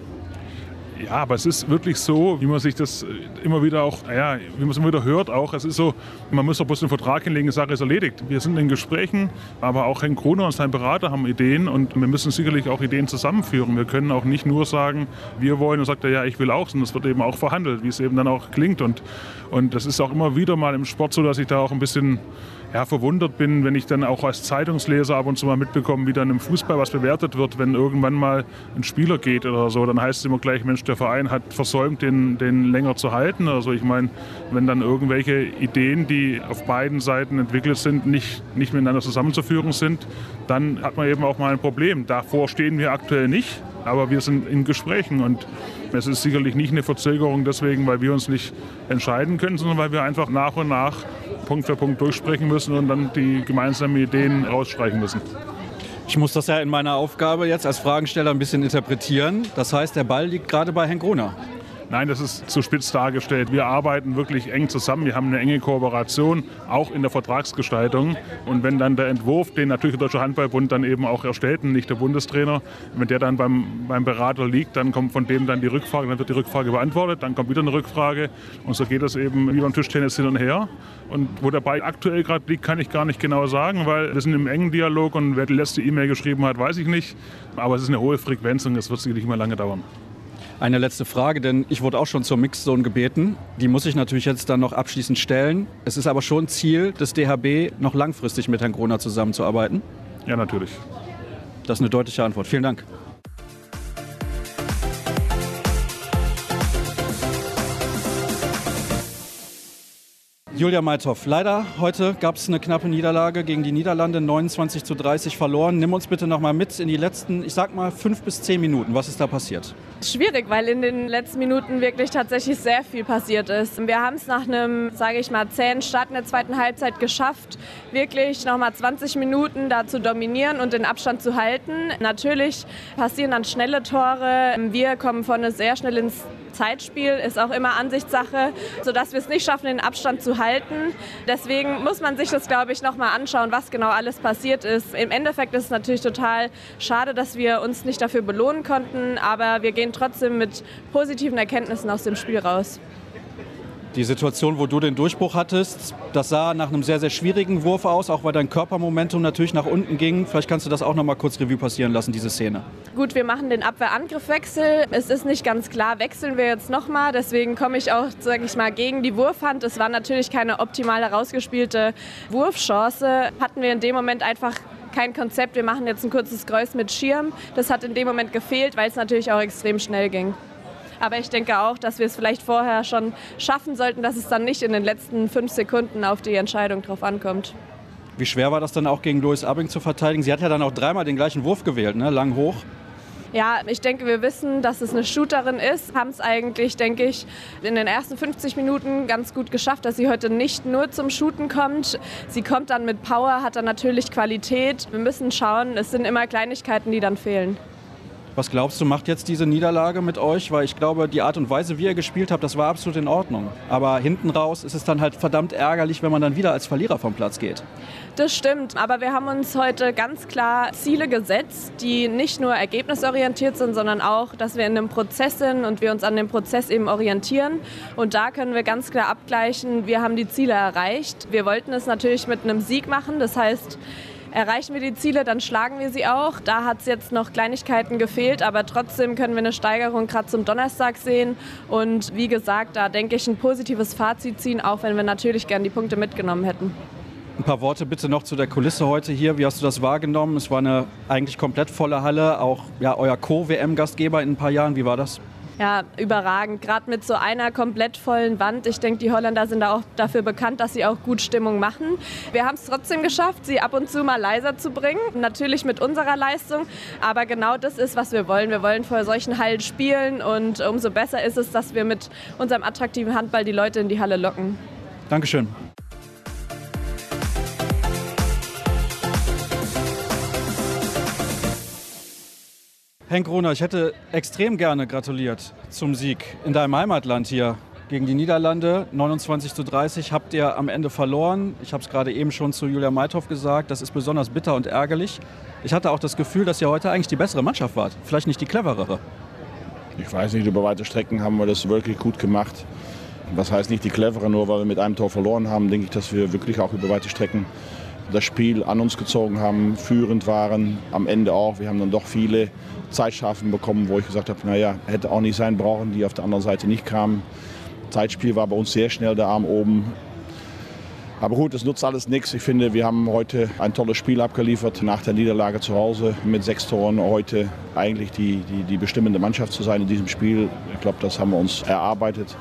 Ja, aber es ist wirklich so, wie man sich das immer wieder auch, ja, wie man es immer wieder hört auch, es ist so, man muss doch bloß einen Vertrag hinlegen, die Sache ist erledigt. Wir sind in Gesprächen, aber auch Herr Kroner und sein Berater haben Ideen und wir müssen sicherlich auch Ideen zusammenführen. Wir können auch nicht nur sagen, wir wollen und sagt er, ja, ich will auch, sondern es wird eben auch verhandelt, wie es eben dann auch klingt. Und, und das ist auch immer wieder mal im Sport so, dass ich da auch ein bisschen ja, verwundert bin, wenn ich dann auch als Zeitungsleser ab und zu mal mitbekomme, wie dann im Fußball was bewertet wird, wenn irgendwann mal ein Spieler geht oder so, dann heißt es immer gleich, Mensch, der Verein hat versäumt, den, den länger zu halten. Also ich meine, wenn dann irgendwelche Ideen, die auf beiden Seiten entwickelt sind, nicht, nicht miteinander zusammenzuführen sind, dann hat man eben auch mal ein Problem. Davor stehen wir aktuell nicht, aber wir sind in Gesprächen und es ist sicherlich nicht eine Verzögerung deswegen, weil wir uns nicht entscheiden können, sondern weil wir einfach nach und nach Punkt für Punkt durchsprechen müssen und dann die gemeinsamen Ideen rausstreichen müssen. Ich muss das ja in meiner Aufgabe jetzt als Fragensteller ein bisschen interpretieren. Das heißt, der Ball liegt gerade bei Herrn Gruner. Nein, das ist zu spitz dargestellt. Wir arbeiten wirklich eng zusammen. Wir haben eine enge Kooperation, auch in der Vertragsgestaltung. Und wenn dann der Entwurf, den natürlich der Deutsche Handballbund dann eben auch erstellt, nicht der Bundestrainer, wenn der dann beim, beim Berater liegt, dann kommt von dem dann die Rückfrage, dann wird die Rückfrage beantwortet, dann kommt wieder eine Rückfrage. Und so geht das eben wie beim Tischtennis hin und her. Und wo der Ball aktuell gerade liegt, kann ich gar nicht genau sagen, weil wir sind im engen Dialog und wer die letzte E-Mail geschrieben hat, weiß ich nicht. Aber es ist eine hohe Frequenz und es wird sicherlich immer lange dauern. Eine letzte Frage, denn ich wurde auch schon zur Mixzone gebeten. Die muss ich natürlich jetzt dann noch abschließend stellen. Es ist aber schon Ziel des DHB, noch langfristig mit Herrn Groner zusammenzuarbeiten. Ja, natürlich. Das ist eine deutliche Antwort. Vielen Dank. Julia Meithoff, leider heute gab es eine knappe Niederlage gegen die Niederlande, 29 zu 30 verloren. Nimm uns bitte noch mal mit in die letzten, ich sag mal, fünf bis zehn Minuten. Was ist da passiert? Schwierig, weil in den letzten Minuten wirklich tatsächlich sehr viel passiert ist. Wir haben es nach einem, sage ich mal, zähen Start in der zweiten Halbzeit geschafft, wirklich noch mal 20 Minuten da zu dominieren und den Abstand zu halten. Natürlich passieren dann schnelle Tore. Wir kommen vorne sehr schnell ins Zeitspiel ist auch immer Ansichtssache, sodass wir es nicht schaffen, den Abstand zu halten. Deswegen muss man sich das, glaube ich, noch mal anschauen, was genau alles passiert ist. Im Endeffekt ist es natürlich total schade, dass wir uns nicht dafür belohnen konnten, aber wir gehen trotzdem mit positiven Erkenntnissen aus dem Spiel raus. Die Situation, wo du den Durchbruch hattest, das sah nach einem sehr, sehr schwierigen Wurf aus, auch weil dein Körpermomentum natürlich nach unten ging. Vielleicht kannst du das auch noch mal kurz Revue passieren lassen, diese Szene. Gut, wir machen den Abwehr-Angriff-Wechsel. Es ist nicht ganz klar, wechseln wir jetzt noch mal. Deswegen komme ich auch, sage ich mal, gegen die Wurfhand. Es war natürlich keine optimal herausgespielte Wurfchance. Hatten wir in dem Moment einfach kein Konzept. Wir machen jetzt ein kurzes Kreuz mit Schirm. Das hat in dem Moment gefehlt, weil es natürlich auch extrem schnell ging. Aber ich denke auch, dass wir es vielleicht vorher schon schaffen sollten, dass es dann nicht in den letzten fünf Sekunden auf die Entscheidung drauf ankommt. Wie schwer war das dann auch gegen Louis Abing zu verteidigen? Sie hat ja dann auch dreimal den gleichen Wurf gewählt, ne? lang hoch. Ja, ich denke, wir wissen, dass es eine Shooterin ist. Haben es eigentlich, denke ich, in den ersten 50 Minuten ganz gut geschafft, dass sie heute nicht nur zum Shooten kommt. Sie kommt dann mit Power, hat dann natürlich Qualität. Wir müssen schauen, es sind immer Kleinigkeiten, die dann fehlen. Was glaubst du, macht jetzt diese Niederlage mit euch? Weil ich glaube, die Art und Weise, wie ihr gespielt habt, das war absolut in Ordnung. Aber hinten raus ist es dann halt verdammt ärgerlich, wenn man dann wieder als Verlierer vom Platz geht. Das stimmt, aber wir haben uns heute ganz klar Ziele gesetzt, die nicht nur ergebnisorientiert sind, sondern auch, dass wir in einem Prozess sind und wir uns an dem Prozess eben orientieren. Und da können wir ganz klar abgleichen, wir haben die Ziele erreicht. Wir wollten es natürlich mit einem Sieg machen, das heißt, Erreichen wir die Ziele, dann schlagen wir sie auch. Da hat es jetzt noch Kleinigkeiten gefehlt, aber trotzdem können wir eine Steigerung gerade zum Donnerstag sehen. Und wie gesagt, da denke ich ein positives Fazit ziehen, auch wenn wir natürlich gern die Punkte mitgenommen hätten. Ein paar Worte bitte noch zu der Kulisse heute hier. Wie hast du das wahrgenommen? Es war eine eigentlich komplett volle Halle, auch ja, euer Co-WM-Gastgeber in ein paar Jahren. Wie war das? Ja, überragend. Gerade mit so einer komplett vollen Wand. Ich denke, die Holländer sind da auch dafür bekannt, dass sie auch gut Stimmung machen. Wir haben es trotzdem geschafft, sie ab und zu mal leiser zu bringen. Natürlich mit unserer Leistung. Aber genau das ist, was wir wollen. Wir wollen vor solchen Hallen spielen. Und umso besser ist es, dass wir mit unserem attraktiven Handball die Leute in die Halle locken. Dankeschön. Henk Gruner, ich hätte extrem gerne gratuliert zum Sieg in deinem Heimatland hier gegen die Niederlande. 29 zu 30 habt ihr am Ende verloren. Ich habe es gerade eben schon zu Julia Meithoff gesagt. Das ist besonders bitter und ärgerlich. Ich hatte auch das Gefühl, dass ihr heute eigentlich die bessere Mannschaft wart. Vielleicht nicht die cleverere. Ich weiß nicht, über weite Strecken haben wir das wirklich gut gemacht. Was heißt nicht die clevere, nur weil wir mit einem Tor verloren haben, denke ich, dass wir wirklich auch über weite Strecken das Spiel an uns gezogen haben, führend waren, am Ende auch. Wir haben dann doch viele Zeitstrafen bekommen, wo ich gesagt habe, naja, hätte auch nicht sein brauchen, die auf der anderen Seite nicht kamen. Zeitspiel war bei uns sehr schnell der Arm oben. Aber gut, es nutzt alles nichts. Ich finde, wir haben heute ein tolles Spiel abgeliefert nach der Niederlage zu Hause mit sechs Toren. Heute eigentlich die, die, die bestimmende Mannschaft zu sein in diesem Spiel. Ich glaube, das haben wir uns erarbeitet.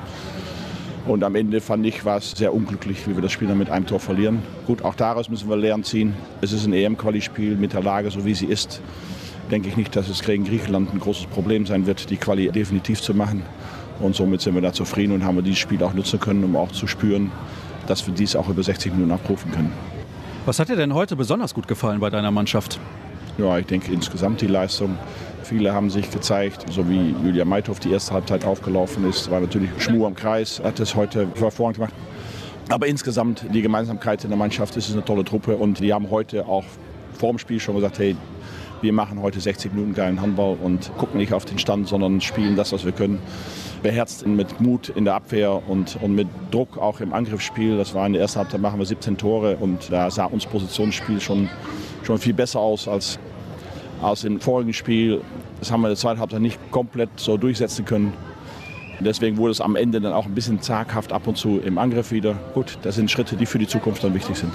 Und am Ende fand ich, war es sehr unglücklich, wie wir das Spiel dann mit einem Tor verlieren. Gut, auch daraus müssen wir Lernen ziehen. Es ist ein EM-Quali-Spiel mit der Lage, so wie sie ist denke ich nicht, dass es gegen Griechenland ein großes Problem sein wird, die Quali definitiv zu machen. Und somit sind wir da zufrieden und haben wir dieses Spiel auch nutzen können, um auch zu spüren, dass wir dies auch über 60 Minuten abrufen können. Was hat dir denn heute besonders gut gefallen bei deiner Mannschaft? Ja, ich denke insgesamt die Leistung. Viele haben sich gezeigt, so wie Julia Meithoff die erste Halbzeit aufgelaufen ist, war natürlich Schmur am Kreis, hat es heute hervorragend gemacht. Aber insgesamt die Gemeinsamkeit in der Mannschaft ist eine tolle Truppe und die haben heute auch vor dem Spiel schon gesagt, hey, wir machen heute 60 Minuten geilen Handball und gucken nicht auf den Stand, sondern spielen das, was wir können. Beherzt mit Mut in der Abwehr und, und mit Druck auch im Angriffsspiel. Das war in der ersten Halbzeit machen wir 17 Tore und da sah uns Positionsspiel schon, schon viel besser aus als, als im vorigen Spiel. Das haben wir in der zweiten Halbzeit nicht komplett so durchsetzen können. Deswegen wurde es am Ende dann auch ein bisschen zaghaft ab und zu im Angriff wieder. Gut, das sind Schritte, die für die Zukunft dann wichtig sind.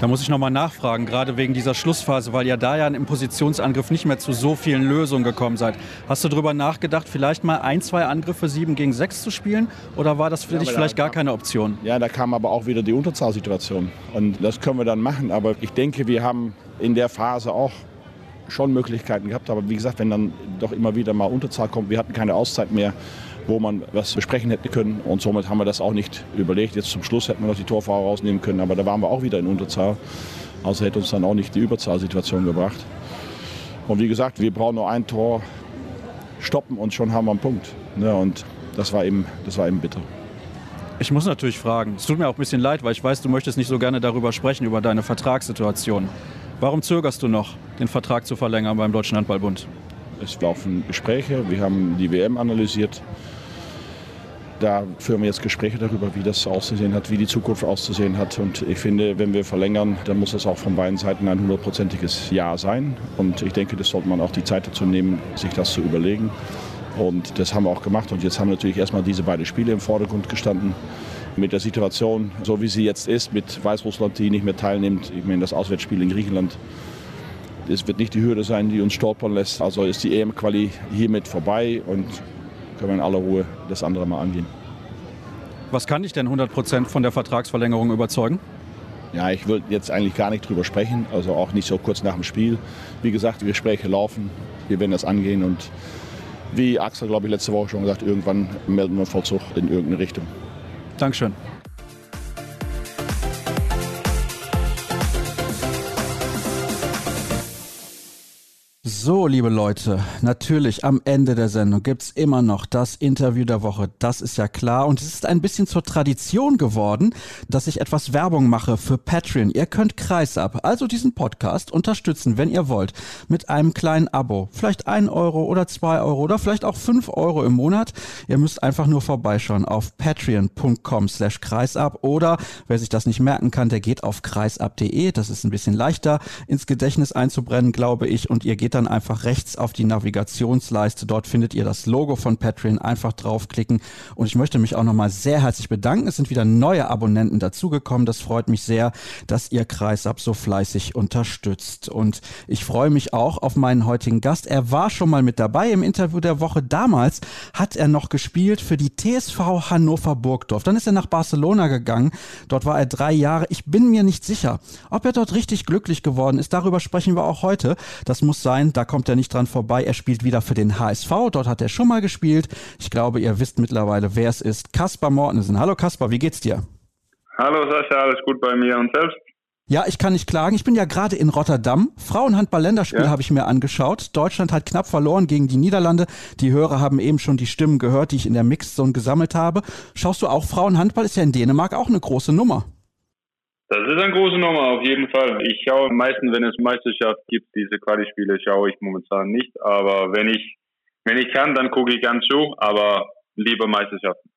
Da muss ich nochmal nachfragen, gerade wegen dieser Schlussphase, weil ihr da ja im Positionsangriff nicht mehr zu so vielen Lösungen gekommen seid. Hast du darüber nachgedacht, vielleicht mal ein, zwei Angriffe 7 gegen 6 zu spielen? Oder war das für ja, dich vielleicht gar keine Option? Ja, da kam aber auch wieder die Unterzahlsituation. Und das können wir dann machen. Aber ich denke, wir haben in der Phase auch schon Möglichkeiten gehabt. Aber wie gesagt, wenn dann doch immer wieder mal Unterzahl kommt, wir hatten keine Auszeit mehr, wo man was besprechen hätte können. Und somit haben wir das auch nicht überlegt. Jetzt zum Schluss hätten wir noch die Torfahrer rausnehmen können, aber da waren wir auch wieder in Unterzahl. Also hätte uns dann auch nicht die Überzahlsituation gebracht. Und wie gesagt, wir brauchen nur ein Tor stoppen und schon haben wir einen Punkt. Ja, und das war, eben, das war eben bitter. Ich muss natürlich fragen, es tut mir auch ein bisschen leid, weil ich weiß, du möchtest nicht so gerne darüber sprechen, über deine Vertragssituation. Warum zögerst du noch, den Vertrag zu verlängern beim Deutschen Handballbund? Es laufen Gespräche, wir haben die WM analysiert da führen wir jetzt Gespräche darüber, wie das auszusehen hat, wie die Zukunft auszusehen hat. Und ich finde, wenn wir verlängern, dann muss es auch von beiden Seiten ein hundertprozentiges Ja sein. Und ich denke, das sollte man auch die Zeit dazu nehmen, sich das zu überlegen. Und das haben wir auch gemacht. Und jetzt haben natürlich erstmal diese beiden Spiele im Vordergrund gestanden. Mit der Situation, so wie sie jetzt ist, mit Weißrussland, die nicht mehr teilnimmt, ich meine, das Auswärtsspiel in Griechenland, es wird nicht die Hürde sein, die uns stolpern lässt. Also ist die EM-Quali hiermit vorbei und können wir in aller Ruhe das andere mal angehen. Was kann dich denn 100 Prozent von der Vertragsverlängerung überzeugen? Ja, ich will jetzt eigentlich gar nicht drüber sprechen, also auch nicht so kurz nach dem Spiel. Wie gesagt, die Gespräche laufen, wir werden das angehen und wie Axel, glaube ich, letzte Woche schon gesagt, irgendwann melden wir Vollzug in irgendeine Richtung. Dankeschön. So, liebe Leute, natürlich am Ende der Sendung gibt's immer noch das Interview der Woche. Das ist ja klar. Und es ist ein bisschen zur Tradition geworden, dass ich etwas Werbung mache für Patreon. Ihr könnt Kreisab, also diesen Podcast, unterstützen, wenn ihr wollt, mit einem kleinen Abo. Vielleicht ein Euro oder zwei Euro oder vielleicht auch fünf Euro im Monat. Ihr müsst einfach nur vorbeischauen auf patreon.com slash kreisab oder wer sich das nicht merken kann, der geht auf kreisab.de. Das ist ein bisschen leichter ins Gedächtnis einzubrennen, glaube ich. Und ihr geht dann einfach rechts auf die Navigationsleiste. Dort findet ihr das Logo von Patreon. Einfach draufklicken. Und ich möchte mich auch nochmal sehr herzlich bedanken. Es sind wieder neue Abonnenten dazugekommen. Das freut mich sehr, dass ihr Kreisab so fleißig unterstützt. Und ich freue mich auch auf meinen heutigen Gast. Er war schon mal mit dabei im Interview der Woche. Damals hat er noch gespielt für die TSV Hannover Burgdorf. Dann ist er nach Barcelona gegangen. Dort war er drei Jahre. Ich bin mir nicht sicher, ob er dort richtig glücklich geworden ist. Darüber sprechen wir auch heute. Das muss sein. Da kommt er nicht dran vorbei. Er spielt wieder für den HSV. Dort hat er schon mal gespielt. Ich glaube, ihr wisst mittlerweile, wer es ist. Kaspar Mortensen. Hallo Kaspar, wie geht's dir? Hallo Sascha, alles gut bei mir und selbst? Ja, ich kann nicht klagen. Ich bin ja gerade in Rotterdam. Frauenhandball-Länderspiel ja. habe ich mir angeschaut. Deutschland hat knapp verloren gegen die Niederlande. Die Hörer haben eben schon die Stimmen gehört, die ich in der Mixzone gesammelt habe. Schaust du auch Frauenhandball? Ist ja in Dänemark auch eine große Nummer. Das ist eine große Nummer, auf jeden Fall. Ich schaue meistens, wenn es Meisterschaft gibt, diese Quali-Spiele schaue ich momentan nicht. Aber wenn ich, wenn ich kann, dann gucke ich ganz zu, aber lieber Meisterschaften.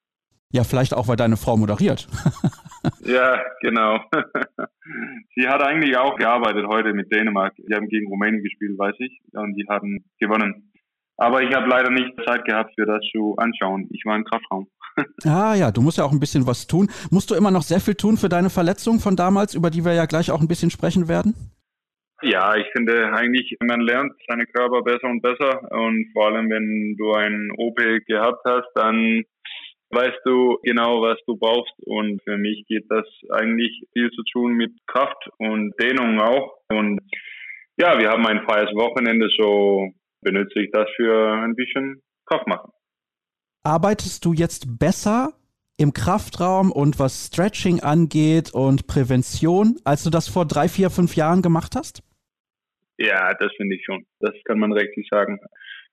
Ja, vielleicht auch, weil deine Frau moderiert. ja, genau. Sie hat eigentlich auch gearbeitet heute mit Dänemark. Die haben gegen Rumänien gespielt, weiß ich. Und die hatten gewonnen. Aber ich habe leider nicht Zeit gehabt, für das zu anschauen. Ich war im Kraftraum. Ah ja, du musst ja auch ein bisschen was tun. Musst du immer noch sehr viel tun für deine Verletzung von damals, über die wir ja gleich auch ein bisschen sprechen werden? Ja, ich finde eigentlich, man lernt seinen Körper besser und besser. Und vor allem, wenn du ein OP gehabt hast, dann weißt du genau, was du brauchst. Und für mich geht das eigentlich viel zu tun mit Kraft und Dehnung auch. Und ja, wir haben ein freies Wochenende, so benutze ich das für ein bisschen Kraft machen arbeitest du jetzt besser im Kraftraum und was Stretching angeht und Prävention, als du das vor drei, vier, fünf Jahren gemacht hast? Ja, das finde ich schon. Das kann man richtig sagen.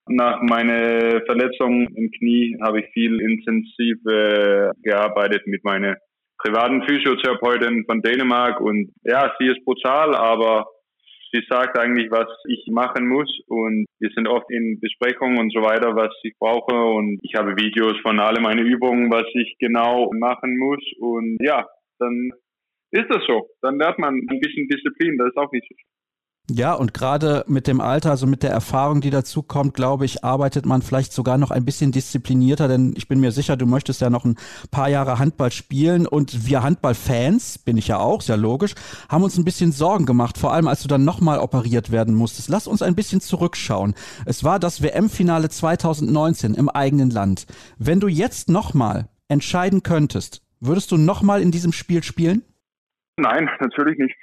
Nach meiner Verletzung im Knie habe ich viel intensiv äh, gearbeitet mit meiner privaten Physiotherapeutin von Dänemark und ja, sie ist brutal, aber sie sagt eigentlich, was ich machen muss und wir sind oft in Besprechungen und so weiter, was ich brauche und ich habe Videos von alle meine Übungen, was ich genau machen muss und ja, dann ist das so. Dann lernt man ein bisschen Disziplin, das ist auch nicht so ja, und gerade mit dem Alter, also mit der Erfahrung, die dazu kommt, glaube ich, arbeitet man vielleicht sogar noch ein bisschen disziplinierter, denn ich bin mir sicher, du möchtest ja noch ein paar Jahre Handball spielen und wir Handballfans, bin ich ja auch, sehr logisch, haben uns ein bisschen Sorgen gemacht, vor allem als du dann nochmal operiert werden musstest. Lass uns ein bisschen zurückschauen. Es war das WM-Finale 2019 im eigenen Land. Wenn du jetzt nochmal entscheiden könntest, würdest du nochmal in diesem Spiel spielen? Nein, natürlich nicht.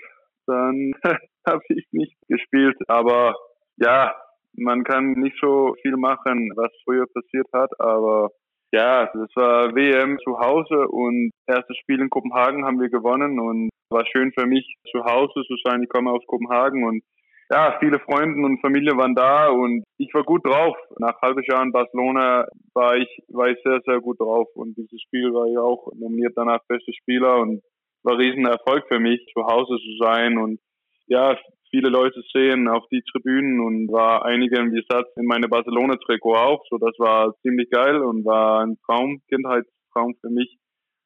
Dann habe ich nicht gespielt. Aber ja, man kann nicht so viel machen, was früher passiert hat. Aber ja, das war WM zu Hause und erstes Spiel in Kopenhagen haben wir gewonnen und war schön für mich zu Hause zu sein. Ich komme aus Kopenhagen und ja, viele Freunde und Familie waren da und ich war gut drauf. Nach halbes Jahr in Barcelona war ich, war ich sehr, sehr gut drauf und dieses Spiel war ja auch nominiert danach beste Spieler und war riesen Erfolg für mich, zu Hause zu sein und ja, viele Leute sehen auf die Tribünen und war einige im Satz in meine Barcelona-Trikot auch. So, das war ziemlich geil und war ein Traum, Kindheitstraum für mich.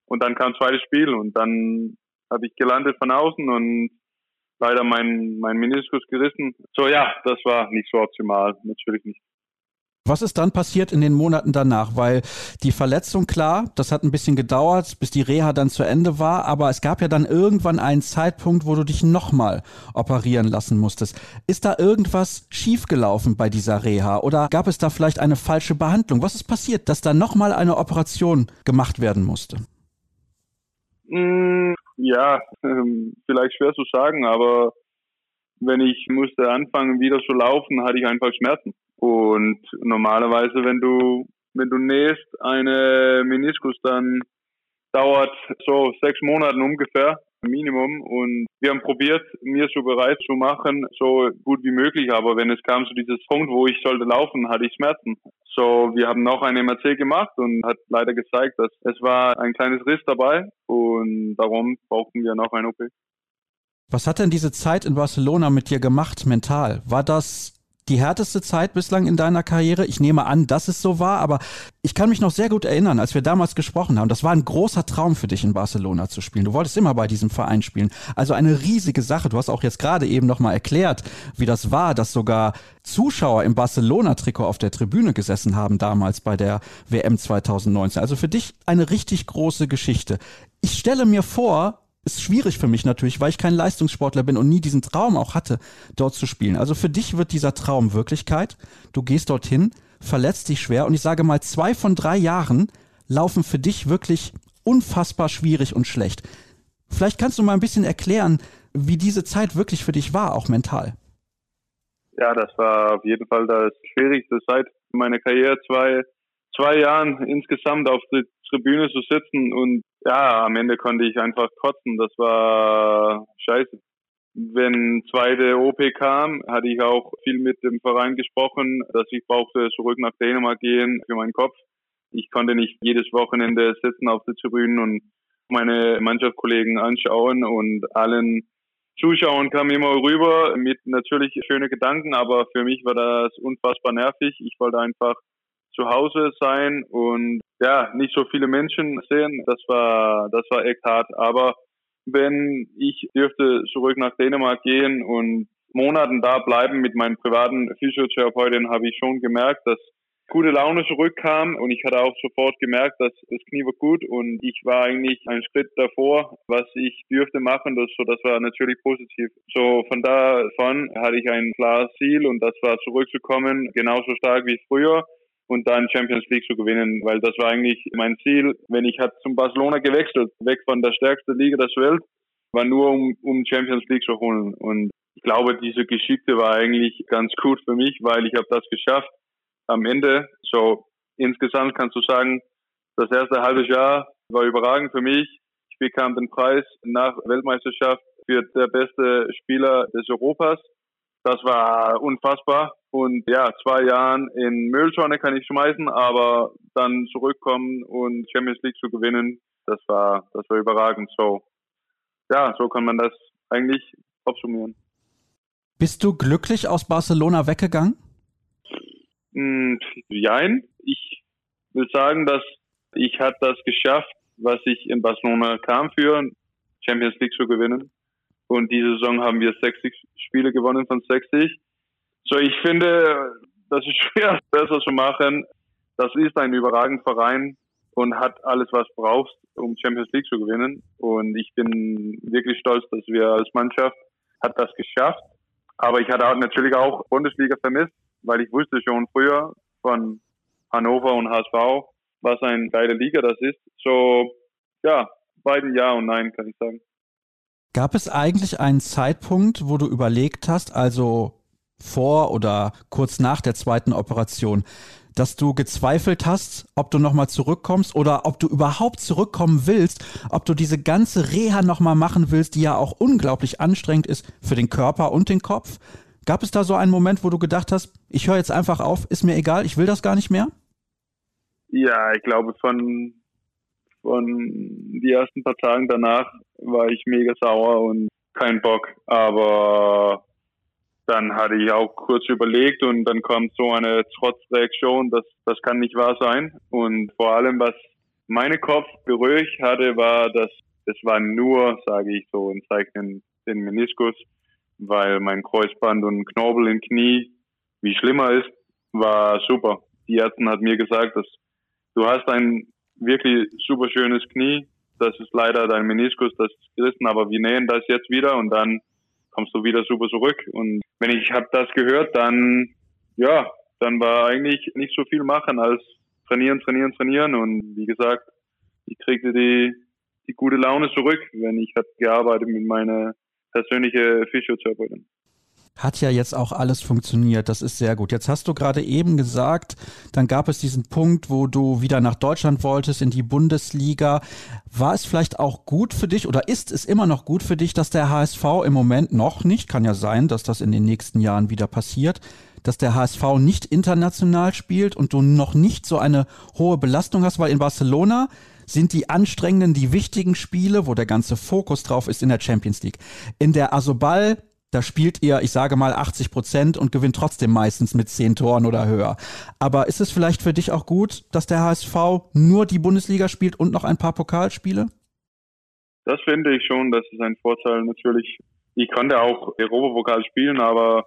Und dann kam zweites Spiel und dann habe ich gelandet von außen und leider mein, mein Meniskus gerissen. So ja, das war nicht so optimal, natürlich nicht. Was ist dann passiert in den Monaten danach? Weil die Verletzung, klar, das hat ein bisschen gedauert, bis die Reha dann zu Ende war, aber es gab ja dann irgendwann einen Zeitpunkt, wo du dich nochmal operieren lassen musstest. Ist da irgendwas schiefgelaufen bei dieser Reha oder gab es da vielleicht eine falsche Behandlung? Was ist passiert, dass da nochmal eine Operation gemacht werden musste? Mm, ja, ähm, vielleicht schwer zu sagen, aber wenn ich musste anfangen wieder zu laufen, hatte ich einfach Schmerzen. Und normalerweise, wenn du, wenn du nähst eine Meniskus, dann dauert so sechs Monate ungefähr, Minimum. Und wir haben probiert, mir so bereit zu machen, so gut wie möglich. Aber wenn es kam zu diesem Punkt, wo ich sollte laufen, hatte ich Schmerzen. So, wir haben noch eine MRC gemacht und hat leider gezeigt, dass es war ein kleines Riss dabei und darum brauchten wir noch ein OP. Was hat denn diese Zeit in Barcelona mit dir gemacht mental? War das die härteste Zeit bislang in deiner Karriere? Ich nehme an, dass es so war, aber ich kann mich noch sehr gut erinnern, als wir damals gesprochen haben. Das war ein großer Traum für dich in Barcelona zu spielen. Du wolltest immer bei diesem Verein spielen. Also eine riesige Sache. Du hast auch jetzt gerade eben noch mal erklärt, wie das war, dass sogar Zuschauer im Barcelona-Trikot auf der Tribüne gesessen haben damals bei der WM 2019. Also für dich eine richtig große Geschichte. Ich stelle mir vor, ist schwierig für mich natürlich, weil ich kein Leistungssportler bin und nie diesen Traum auch hatte, dort zu spielen. Also für dich wird dieser Traum Wirklichkeit. Du gehst dorthin, verletzt dich schwer und ich sage mal, zwei von drei Jahren laufen für dich wirklich unfassbar schwierig und schlecht. Vielleicht kannst du mal ein bisschen erklären, wie diese Zeit wirklich für dich war, auch mental. Ja, das war auf jeden Fall das schwierigste Zeit meiner Karriere. Zwei, zwei Jahren insgesamt auf der Tribüne zu sitzen und ja, am Ende konnte ich einfach kotzen. Das war scheiße. Wenn zweite OP kam, hatte ich auch viel mit dem Verein gesprochen, dass ich brauchte zurück nach Dänemark gehen für meinen Kopf. Ich konnte nicht jedes Wochenende sitzen auf der Tribüne und meine Mannschaftskollegen anschauen und allen Zuschauern kam immer rüber mit natürlich schöne Gedanken, aber für mich war das unfassbar nervig. Ich wollte einfach zu Hause sein und ja, nicht so viele Menschen sehen. Das war, das war echt hart. Aber wenn ich dürfte zurück nach Dänemark gehen und Monaten da bleiben mit meinen privaten Physiotherapeutin, habe ich schon gemerkt, dass gute Laune zurückkam und ich hatte auch sofort gemerkt, dass das Knie war gut und ich war eigentlich einen Schritt davor, was ich dürfte machen. Das, so, das war natürlich positiv. So von davon hatte ich ein klares Ziel und das war zurückzukommen, genauso stark wie früher und dann Champions League zu gewinnen, weil das war eigentlich mein Ziel. Wenn ich hat zum Barcelona gewechselt, weg von der stärksten Liga der Welt, war nur um, um Champions League zu holen. Und ich glaube, diese Geschichte war eigentlich ganz gut für mich, weil ich habe das geschafft am Ende. So insgesamt kannst du sagen, das erste halbe Jahr war überragend für mich. Ich bekam den Preis nach Weltmeisterschaft für der beste Spieler des Europas das war unfassbar. Und ja, zwei Jahren in Mülltonne kann ich schmeißen, aber dann zurückkommen und Champions League zu gewinnen, das war, das war überragend. So, ja, so kann man das eigentlich aufsummieren. Bist du glücklich aus Barcelona weggegangen? Hm, jein. Ich will sagen, dass ich hat das geschafft, was ich in Barcelona kam für, Champions League zu gewinnen. Und diese Saison haben wir 60 Spiele gewonnen von 60. So, ich finde, das ist schwer, besser zu machen. Das ist ein überragender Verein und hat alles, was brauchst, um Champions League zu gewinnen. Und ich bin wirklich stolz, dass wir als Mannschaft hat das geschafft. Aber ich hatte natürlich auch Bundesliga vermisst, weil ich wusste schon früher von Hannover und HSV, was eine geile Liga das ist. So, ja, beiden Ja und Nein, kann ich sagen. Gab es eigentlich einen Zeitpunkt, wo du überlegt hast, also vor oder kurz nach der zweiten Operation, dass du gezweifelt hast, ob du nochmal zurückkommst oder ob du überhaupt zurückkommen willst, ob du diese ganze Reha nochmal machen willst, die ja auch unglaublich anstrengend ist für den Körper und den Kopf. Gab es da so einen Moment, wo du gedacht hast, ich höre jetzt einfach auf, ist mir egal, ich will das gar nicht mehr? Ja, ich glaube, von und die ersten paar Tage danach war ich mega sauer und kein Bock. Aber dann hatte ich auch kurz überlegt und dann kommt so eine Trotzreaktion, das, das kann nicht wahr sein. Und vor allem, was meine Kopf beruhigt hatte, war, dass es war nur, sage ich so, ein Zeichen den Meniskus, weil mein Kreuzband und Knorpel im Knie, wie schlimmer ist, war super. Die Ärzte hat mir gesagt, dass du hast ein wirklich super schönes Knie. Das ist leider dein Meniskus, das ist gerissen, aber wir nähen das jetzt wieder und dann kommst du wieder super zurück. Und wenn ich habe das gehört, dann ja, dann war eigentlich nicht so viel machen als trainieren, trainieren, trainieren. Und wie gesagt, ich kriegte die, die gute Laune zurück, wenn ich habe gearbeitet mit meiner persönlichen Physiotherapeutin hat ja jetzt auch alles funktioniert. Das ist sehr gut. Jetzt hast du gerade eben gesagt, dann gab es diesen Punkt, wo du wieder nach Deutschland wolltest, in die Bundesliga. War es vielleicht auch gut für dich oder ist es immer noch gut für dich, dass der HSV im Moment noch nicht, kann ja sein, dass das in den nächsten Jahren wieder passiert, dass der HSV nicht international spielt und du noch nicht so eine hohe Belastung hast, weil in Barcelona sind die anstrengenden, die wichtigen Spiele, wo der ganze Fokus drauf ist in der Champions League. In der Asobal da spielt ihr, ich sage mal, 80 Prozent und gewinnt trotzdem meistens mit zehn Toren oder höher. Aber ist es vielleicht für dich auch gut, dass der HSV nur die Bundesliga spielt und noch ein paar Pokalspiele? Das finde ich schon, das ist ein Vorteil. Natürlich, ich konnte auch Europapokal spielen, aber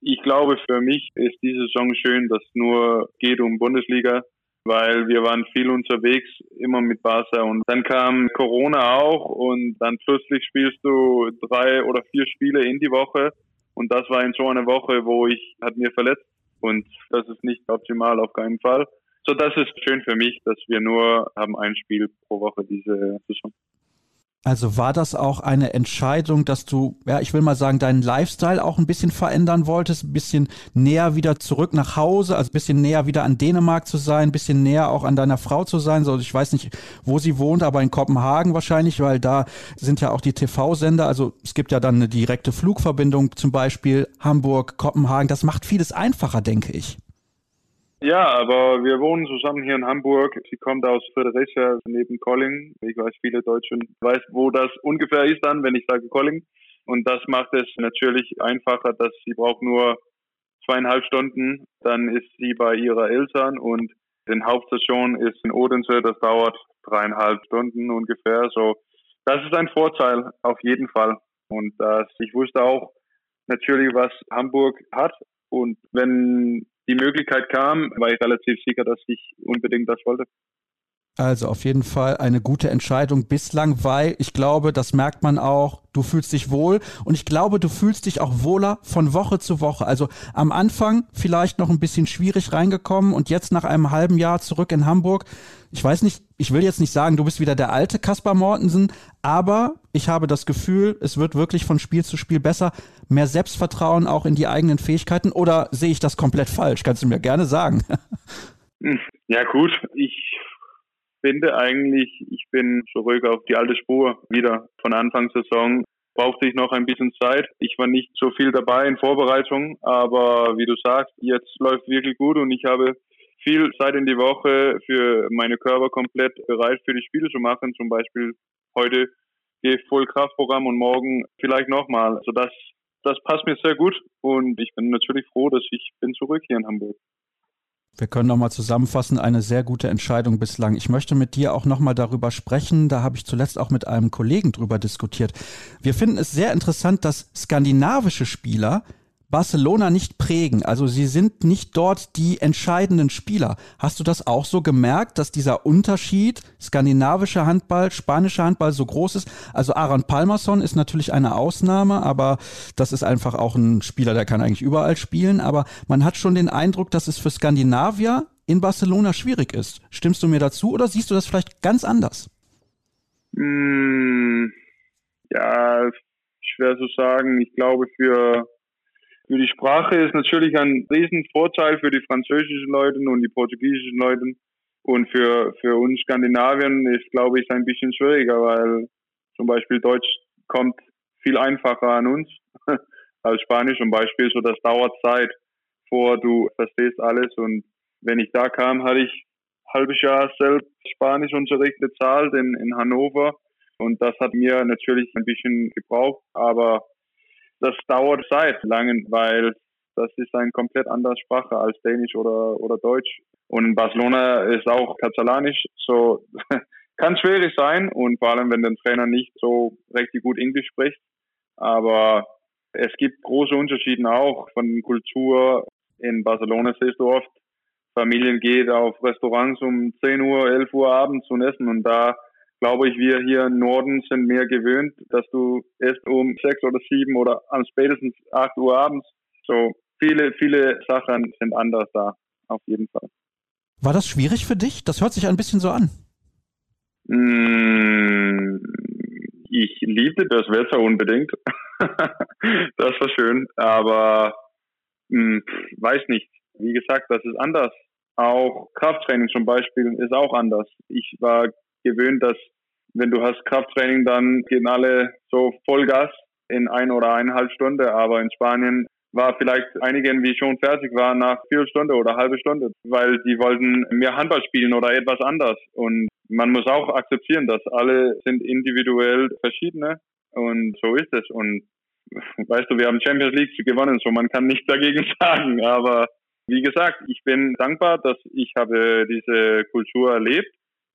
ich glaube, für mich ist diese Saison schön, dass es nur geht um Bundesliga weil wir waren viel unterwegs, immer mit Barca und dann kam Corona auch und dann plötzlich spielst du drei oder vier Spiele in die Woche und das war in so einer Woche, wo ich hat mir verletzt und das ist nicht optimal auf keinen Fall. So, das ist schön für mich, dass wir nur haben ein Spiel pro Woche diese Saison. Also war das auch eine Entscheidung, dass du, ja, ich will mal sagen, deinen Lifestyle auch ein bisschen verändern wolltest, ein bisschen näher wieder zurück nach Hause, also ein bisschen näher wieder an Dänemark zu sein, ein bisschen näher auch an deiner Frau zu sein. So, ich weiß nicht, wo sie wohnt, aber in Kopenhagen wahrscheinlich, weil da sind ja auch die TV-Sender. Also es gibt ja dann eine direkte Flugverbindung, zum Beispiel Hamburg, Kopenhagen. Das macht vieles einfacher, denke ich. Ja, aber wir wohnen zusammen hier in Hamburg. Sie kommt aus Fredericia neben Colling. Ich weiß, viele Deutsche weiß, wo das ungefähr ist dann, wenn ich sage Colling. Und das macht es natürlich einfacher, dass sie braucht nur zweieinhalb Stunden. Dann ist sie bei ihrer Eltern und die Hauptstation ist in Odense. Das dauert dreieinhalb Stunden ungefähr. So, das ist ein Vorteil auf jeden Fall. Und das, ich wusste auch natürlich, was Hamburg hat. Und wenn die Möglichkeit kam, war ich relativ sicher, dass ich unbedingt das wollte. Also auf jeden Fall eine gute Entscheidung bislang, weil ich glaube, das merkt man auch, du fühlst dich wohl und ich glaube, du fühlst dich auch wohler von Woche zu Woche. Also am Anfang vielleicht noch ein bisschen schwierig reingekommen und jetzt nach einem halben Jahr zurück in Hamburg. Ich weiß nicht, ich will jetzt nicht sagen, du bist wieder der alte Kaspar Mortensen, aber ich habe das Gefühl, es wird wirklich von Spiel zu Spiel besser. Mehr Selbstvertrauen auch in die eigenen Fähigkeiten oder sehe ich das komplett falsch? Kannst du mir gerne sagen. Ja gut, ich finde eigentlich, ich bin zurück auf die alte Spur wieder von Anfang Saison. brauchte ich noch ein bisschen Zeit. Ich war nicht so viel dabei in Vorbereitung, aber wie du sagst, jetzt läuft wirklich gut und ich habe viel Zeit in die Woche für meine Körper komplett bereit für die Spiele zu machen. Zum Beispiel heute gehe ich voll Kraftprogramm und morgen vielleicht nochmal. Also das, das passt mir sehr gut und ich bin natürlich froh, dass ich bin zurück hier in Hamburg. Wir können nochmal zusammenfassen, eine sehr gute Entscheidung bislang. Ich möchte mit dir auch nochmal darüber sprechen, da habe ich zuletzt auch mit einem Kollegen drüber diskutiert. Wir finden es sehr interessant, dass skandinavische Spieler Barcelona nicht prägen. Also sie sind nicht dort die entscheidenden Spieler. Hast du das auch so gemerkt, dass dieser Unterschied skandinavischer Handball, spanischer Handball so groß ist? Also Aaron Palmerson ist natürlich eine Ausnahme, aber das ist einfach auch ein Spieler, der kann eigentlich überall spielen. Aber man hat schon den Eindruck, dass es für Skandinavier in Barcelona schwierig ist. Stimmst du mir dazu oder siehst du das vielleicht ganz anders? Mm, ja, schwer zu sagen. Ich glaube, für für die Sprache ist natürlich ein Riesenvorteil für die französischen Leute und die portugiesischen Leute. Und für, für uns Skandinavien ist, glaube ich, ein bisschen schwieriger, weil zum Beispiel Deutsch kommt viel einfacher an uns als Spanisch zum Beispiel. So, das dauert Zeit, vor du verstehst alles. Und wenn ich da kam, hatte ich halbes Jahr selbst Spanischunterricht bezahlt in, in Hannover. Und das hat mir natürlich ein bisschen gebraucht. Aber das dauert Zeit lang, weil das ist eine komplett andere Sprache als Dänisch oder, oder Deutsch. Und Barcelona ist auch Katalanisch, so kann schwierig sein und vor allem, wenn der Trainer nicht so richtig gut Englisch spricht. Aber es gibt große Unterschiede auch von Kultur. In Barcelona siehst du oft, Familien gehen auf Restaurants um 10 Uhr, 11 Uhr abends zu essen und da glaube ich, wir hier im Norden sind mehr gewöhnt, dass du erst um sechs oder sieben oder am spätestens acht Uhr abends. So viele, viele Sachen sind anders da, auf jeden Fall. War das schwierig für dich? Das hört sich ein bisschen so an. Mm, ich liebte das Wetter unbedingt. das war schön, aber mh, mm, weiß nicht. Wie gesagt, das ist anders. Auch Krafttraining zum Beispiel ist auch anders. Ich war gewöhnt, dass wenn du hast Krafttraining, dann gehen alle so Vollgas in ein oder eineinhalb Stunden. Aber in Spanien war vielleicht einigen, wie schon fertig waren, nach vier Stunden oder halbe Stunde, weil die wollten mehr Handball spielen oder etwas anders. Und man muss auch akzeptieren, dass alle sind individuell verschiedene und so ist es. Und weißt du, wir haben Champions League gewonnen, so man kann nichts dagegen sagen. Aber wie gesagt, ich bin dankbar, dass ich habe diese Kultur erlebt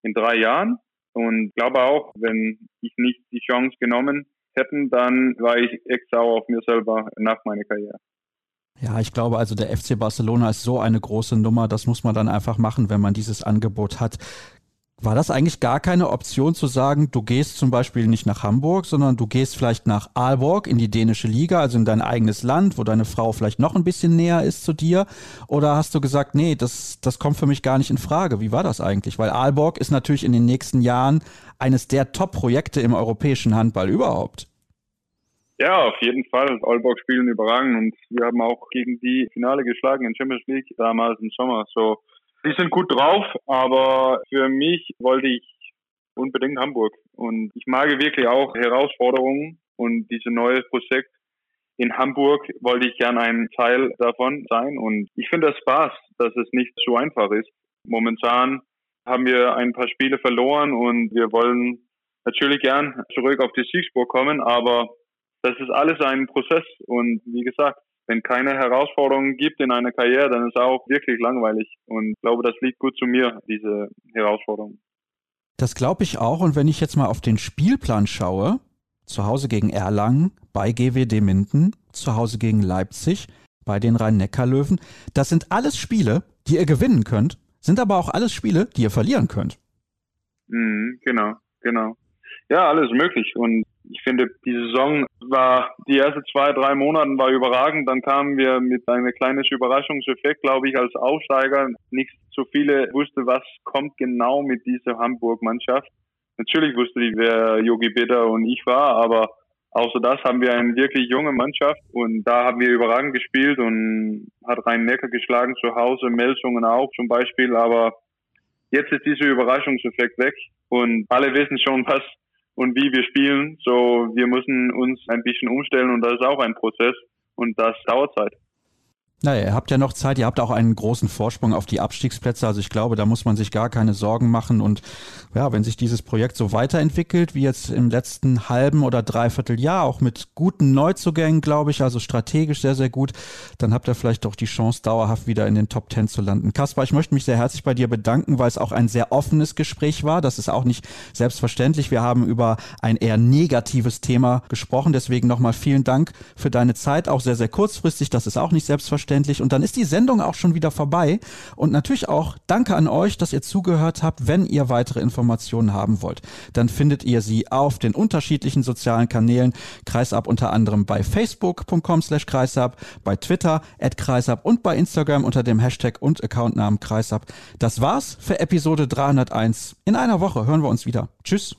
in drei Jahren und glaube auch, wenn ich nicht die Chance genommen hätten, dann war ich echt sauer auf mir selber nach meiner Karriere. Ja, ich glaube also, der FC Barcelona ist so eine große Nummer, das muss man dann einfach machen, wenn man dieses Angebot hat. War das eigentlich gar keine Option zu sagen, du gehst zum Beispiel nicht nach Hamburg, sondern du gehst vielleicht nach Aalborg in die dänische Liga, also in dein eigenes Land, wo deine Frau vielleicht noch ein bisschen näher ist zu dir? Oder hast du gesagt, nee, das, das kommt für mich gar nicht in Frage? Wie war das eigentlich? Weil Aalborg ist natürlich in den nächsten Jahren eines der Top-Projekte im europäischen Handball überhaupt. Ja, auf jeden Fall. Aalborg spielen überragend und wir haben auch gegen die Finale geschlagen in Champions League damals im Sommer. So, die sind gut drauf, aber für mich wollte ich unbedingt Hamburg. Und ich mag wirklich auch Herausforderungen und dieses neue Projekt in Hamburg wollte ich gern ein Teil davon sein. Und ich finde es Spaß, dass es nicht so einfach ist. Momentan haben wir ein paar Spiele verloren und wir wollen natürlich gern zurück auf die Siegspur kommen, aber das ist alles ein Prozess. Und wie gesagt, wenn keine Herausforderungen gibt in einer Karriere, dann ist es auch wirklich langweilig. Und ich glaube, das liegt gut zu mir, diese Herausforderung. Das glaube ich auch. Und wenn ich jetzt mal auf den Spielplan schaue, zu Hause gegen Erlangen, bei GWD Minden, zu Hause gegen Leipzig, bei den Rhein-Neckar-Löwen, das sind alles Spiele, die ihr gewinnen könnt, sind aber auch alles Spiele, die ihr verlieren könnt. Mhm, genau, genau. Ja, alles möglich. Und ich finde, die Saison war, die ersten zwei, drei Monate war überragend. Dann kamen wir mit einem kleinen Überraschungseffekt, glaube ich, als Aufsteiger. Nicht so viele wusste, was kommt genau mit dieser Hamburg-Mannschaft. Natürlich wusste ich, wer Yogi Bitter und ich war, aber außer das haben wir eine wirklich junge Mannschaft und da haben wir überragend gespielt und hat Rhein-Neckar geschlagen zu Hause, Melsungen auch zum Beispiel, aber jetzt ist dieser Überraschungseffekt weg und alle wissen schon, was und wie wir spielen. So, wir müssen uns ein bisschen umstellen und das ist auch ein Prozess und das dauert Zeit. Naja, ihr habt ja noch Zeit, ihr habt auch einen großen Vorsprung auf die Abstiegsplätze. Also ich glaube, da muss man sich gar keine Sorgen machen. Und ja, wenn sich dieses Projekt so weiterentwickelt, wie jetzt im letzten halben oder dreiviertel Jahr, auch mit guten Neuzugängen, glaube ich, also strategisch sehr, sehr gut, dann habt ihr vielleicht doch die Chance, dauerhaft wieder in den Top Ten zu landen. Kaspar, ich möchte mich sehr herzlich bei dir bedanken, weil es auch ein sehr offenes Gespräch war. Das ist auch nicht selbstverständlich. Wir haben über ein eher negatives Thema gesprochen. Deswegen nochmal vielen Dank für deine Zeit, auch sehr, sehr kurzfristig. Das ist auch nicht selbstverständlich selbstverständlich. Und dann ist die Sendung auch schon wieder vorbei. Und natürlich auch danke an euch, dass ihr zugehört habt. Wenn ihr weitere Informationen haben wollt, dann findet ihr sie auf den unterschiedlichen sozialen Kanälen. Kreisab unter anderem bei facebook.com slash kreisab, bei Twitter at kreisab und bei Instagram unter dem Hashtag und Accountnamen kreisab. Das war's für Episode 301. In einer Woche hören wir uns wieder. Tschüss.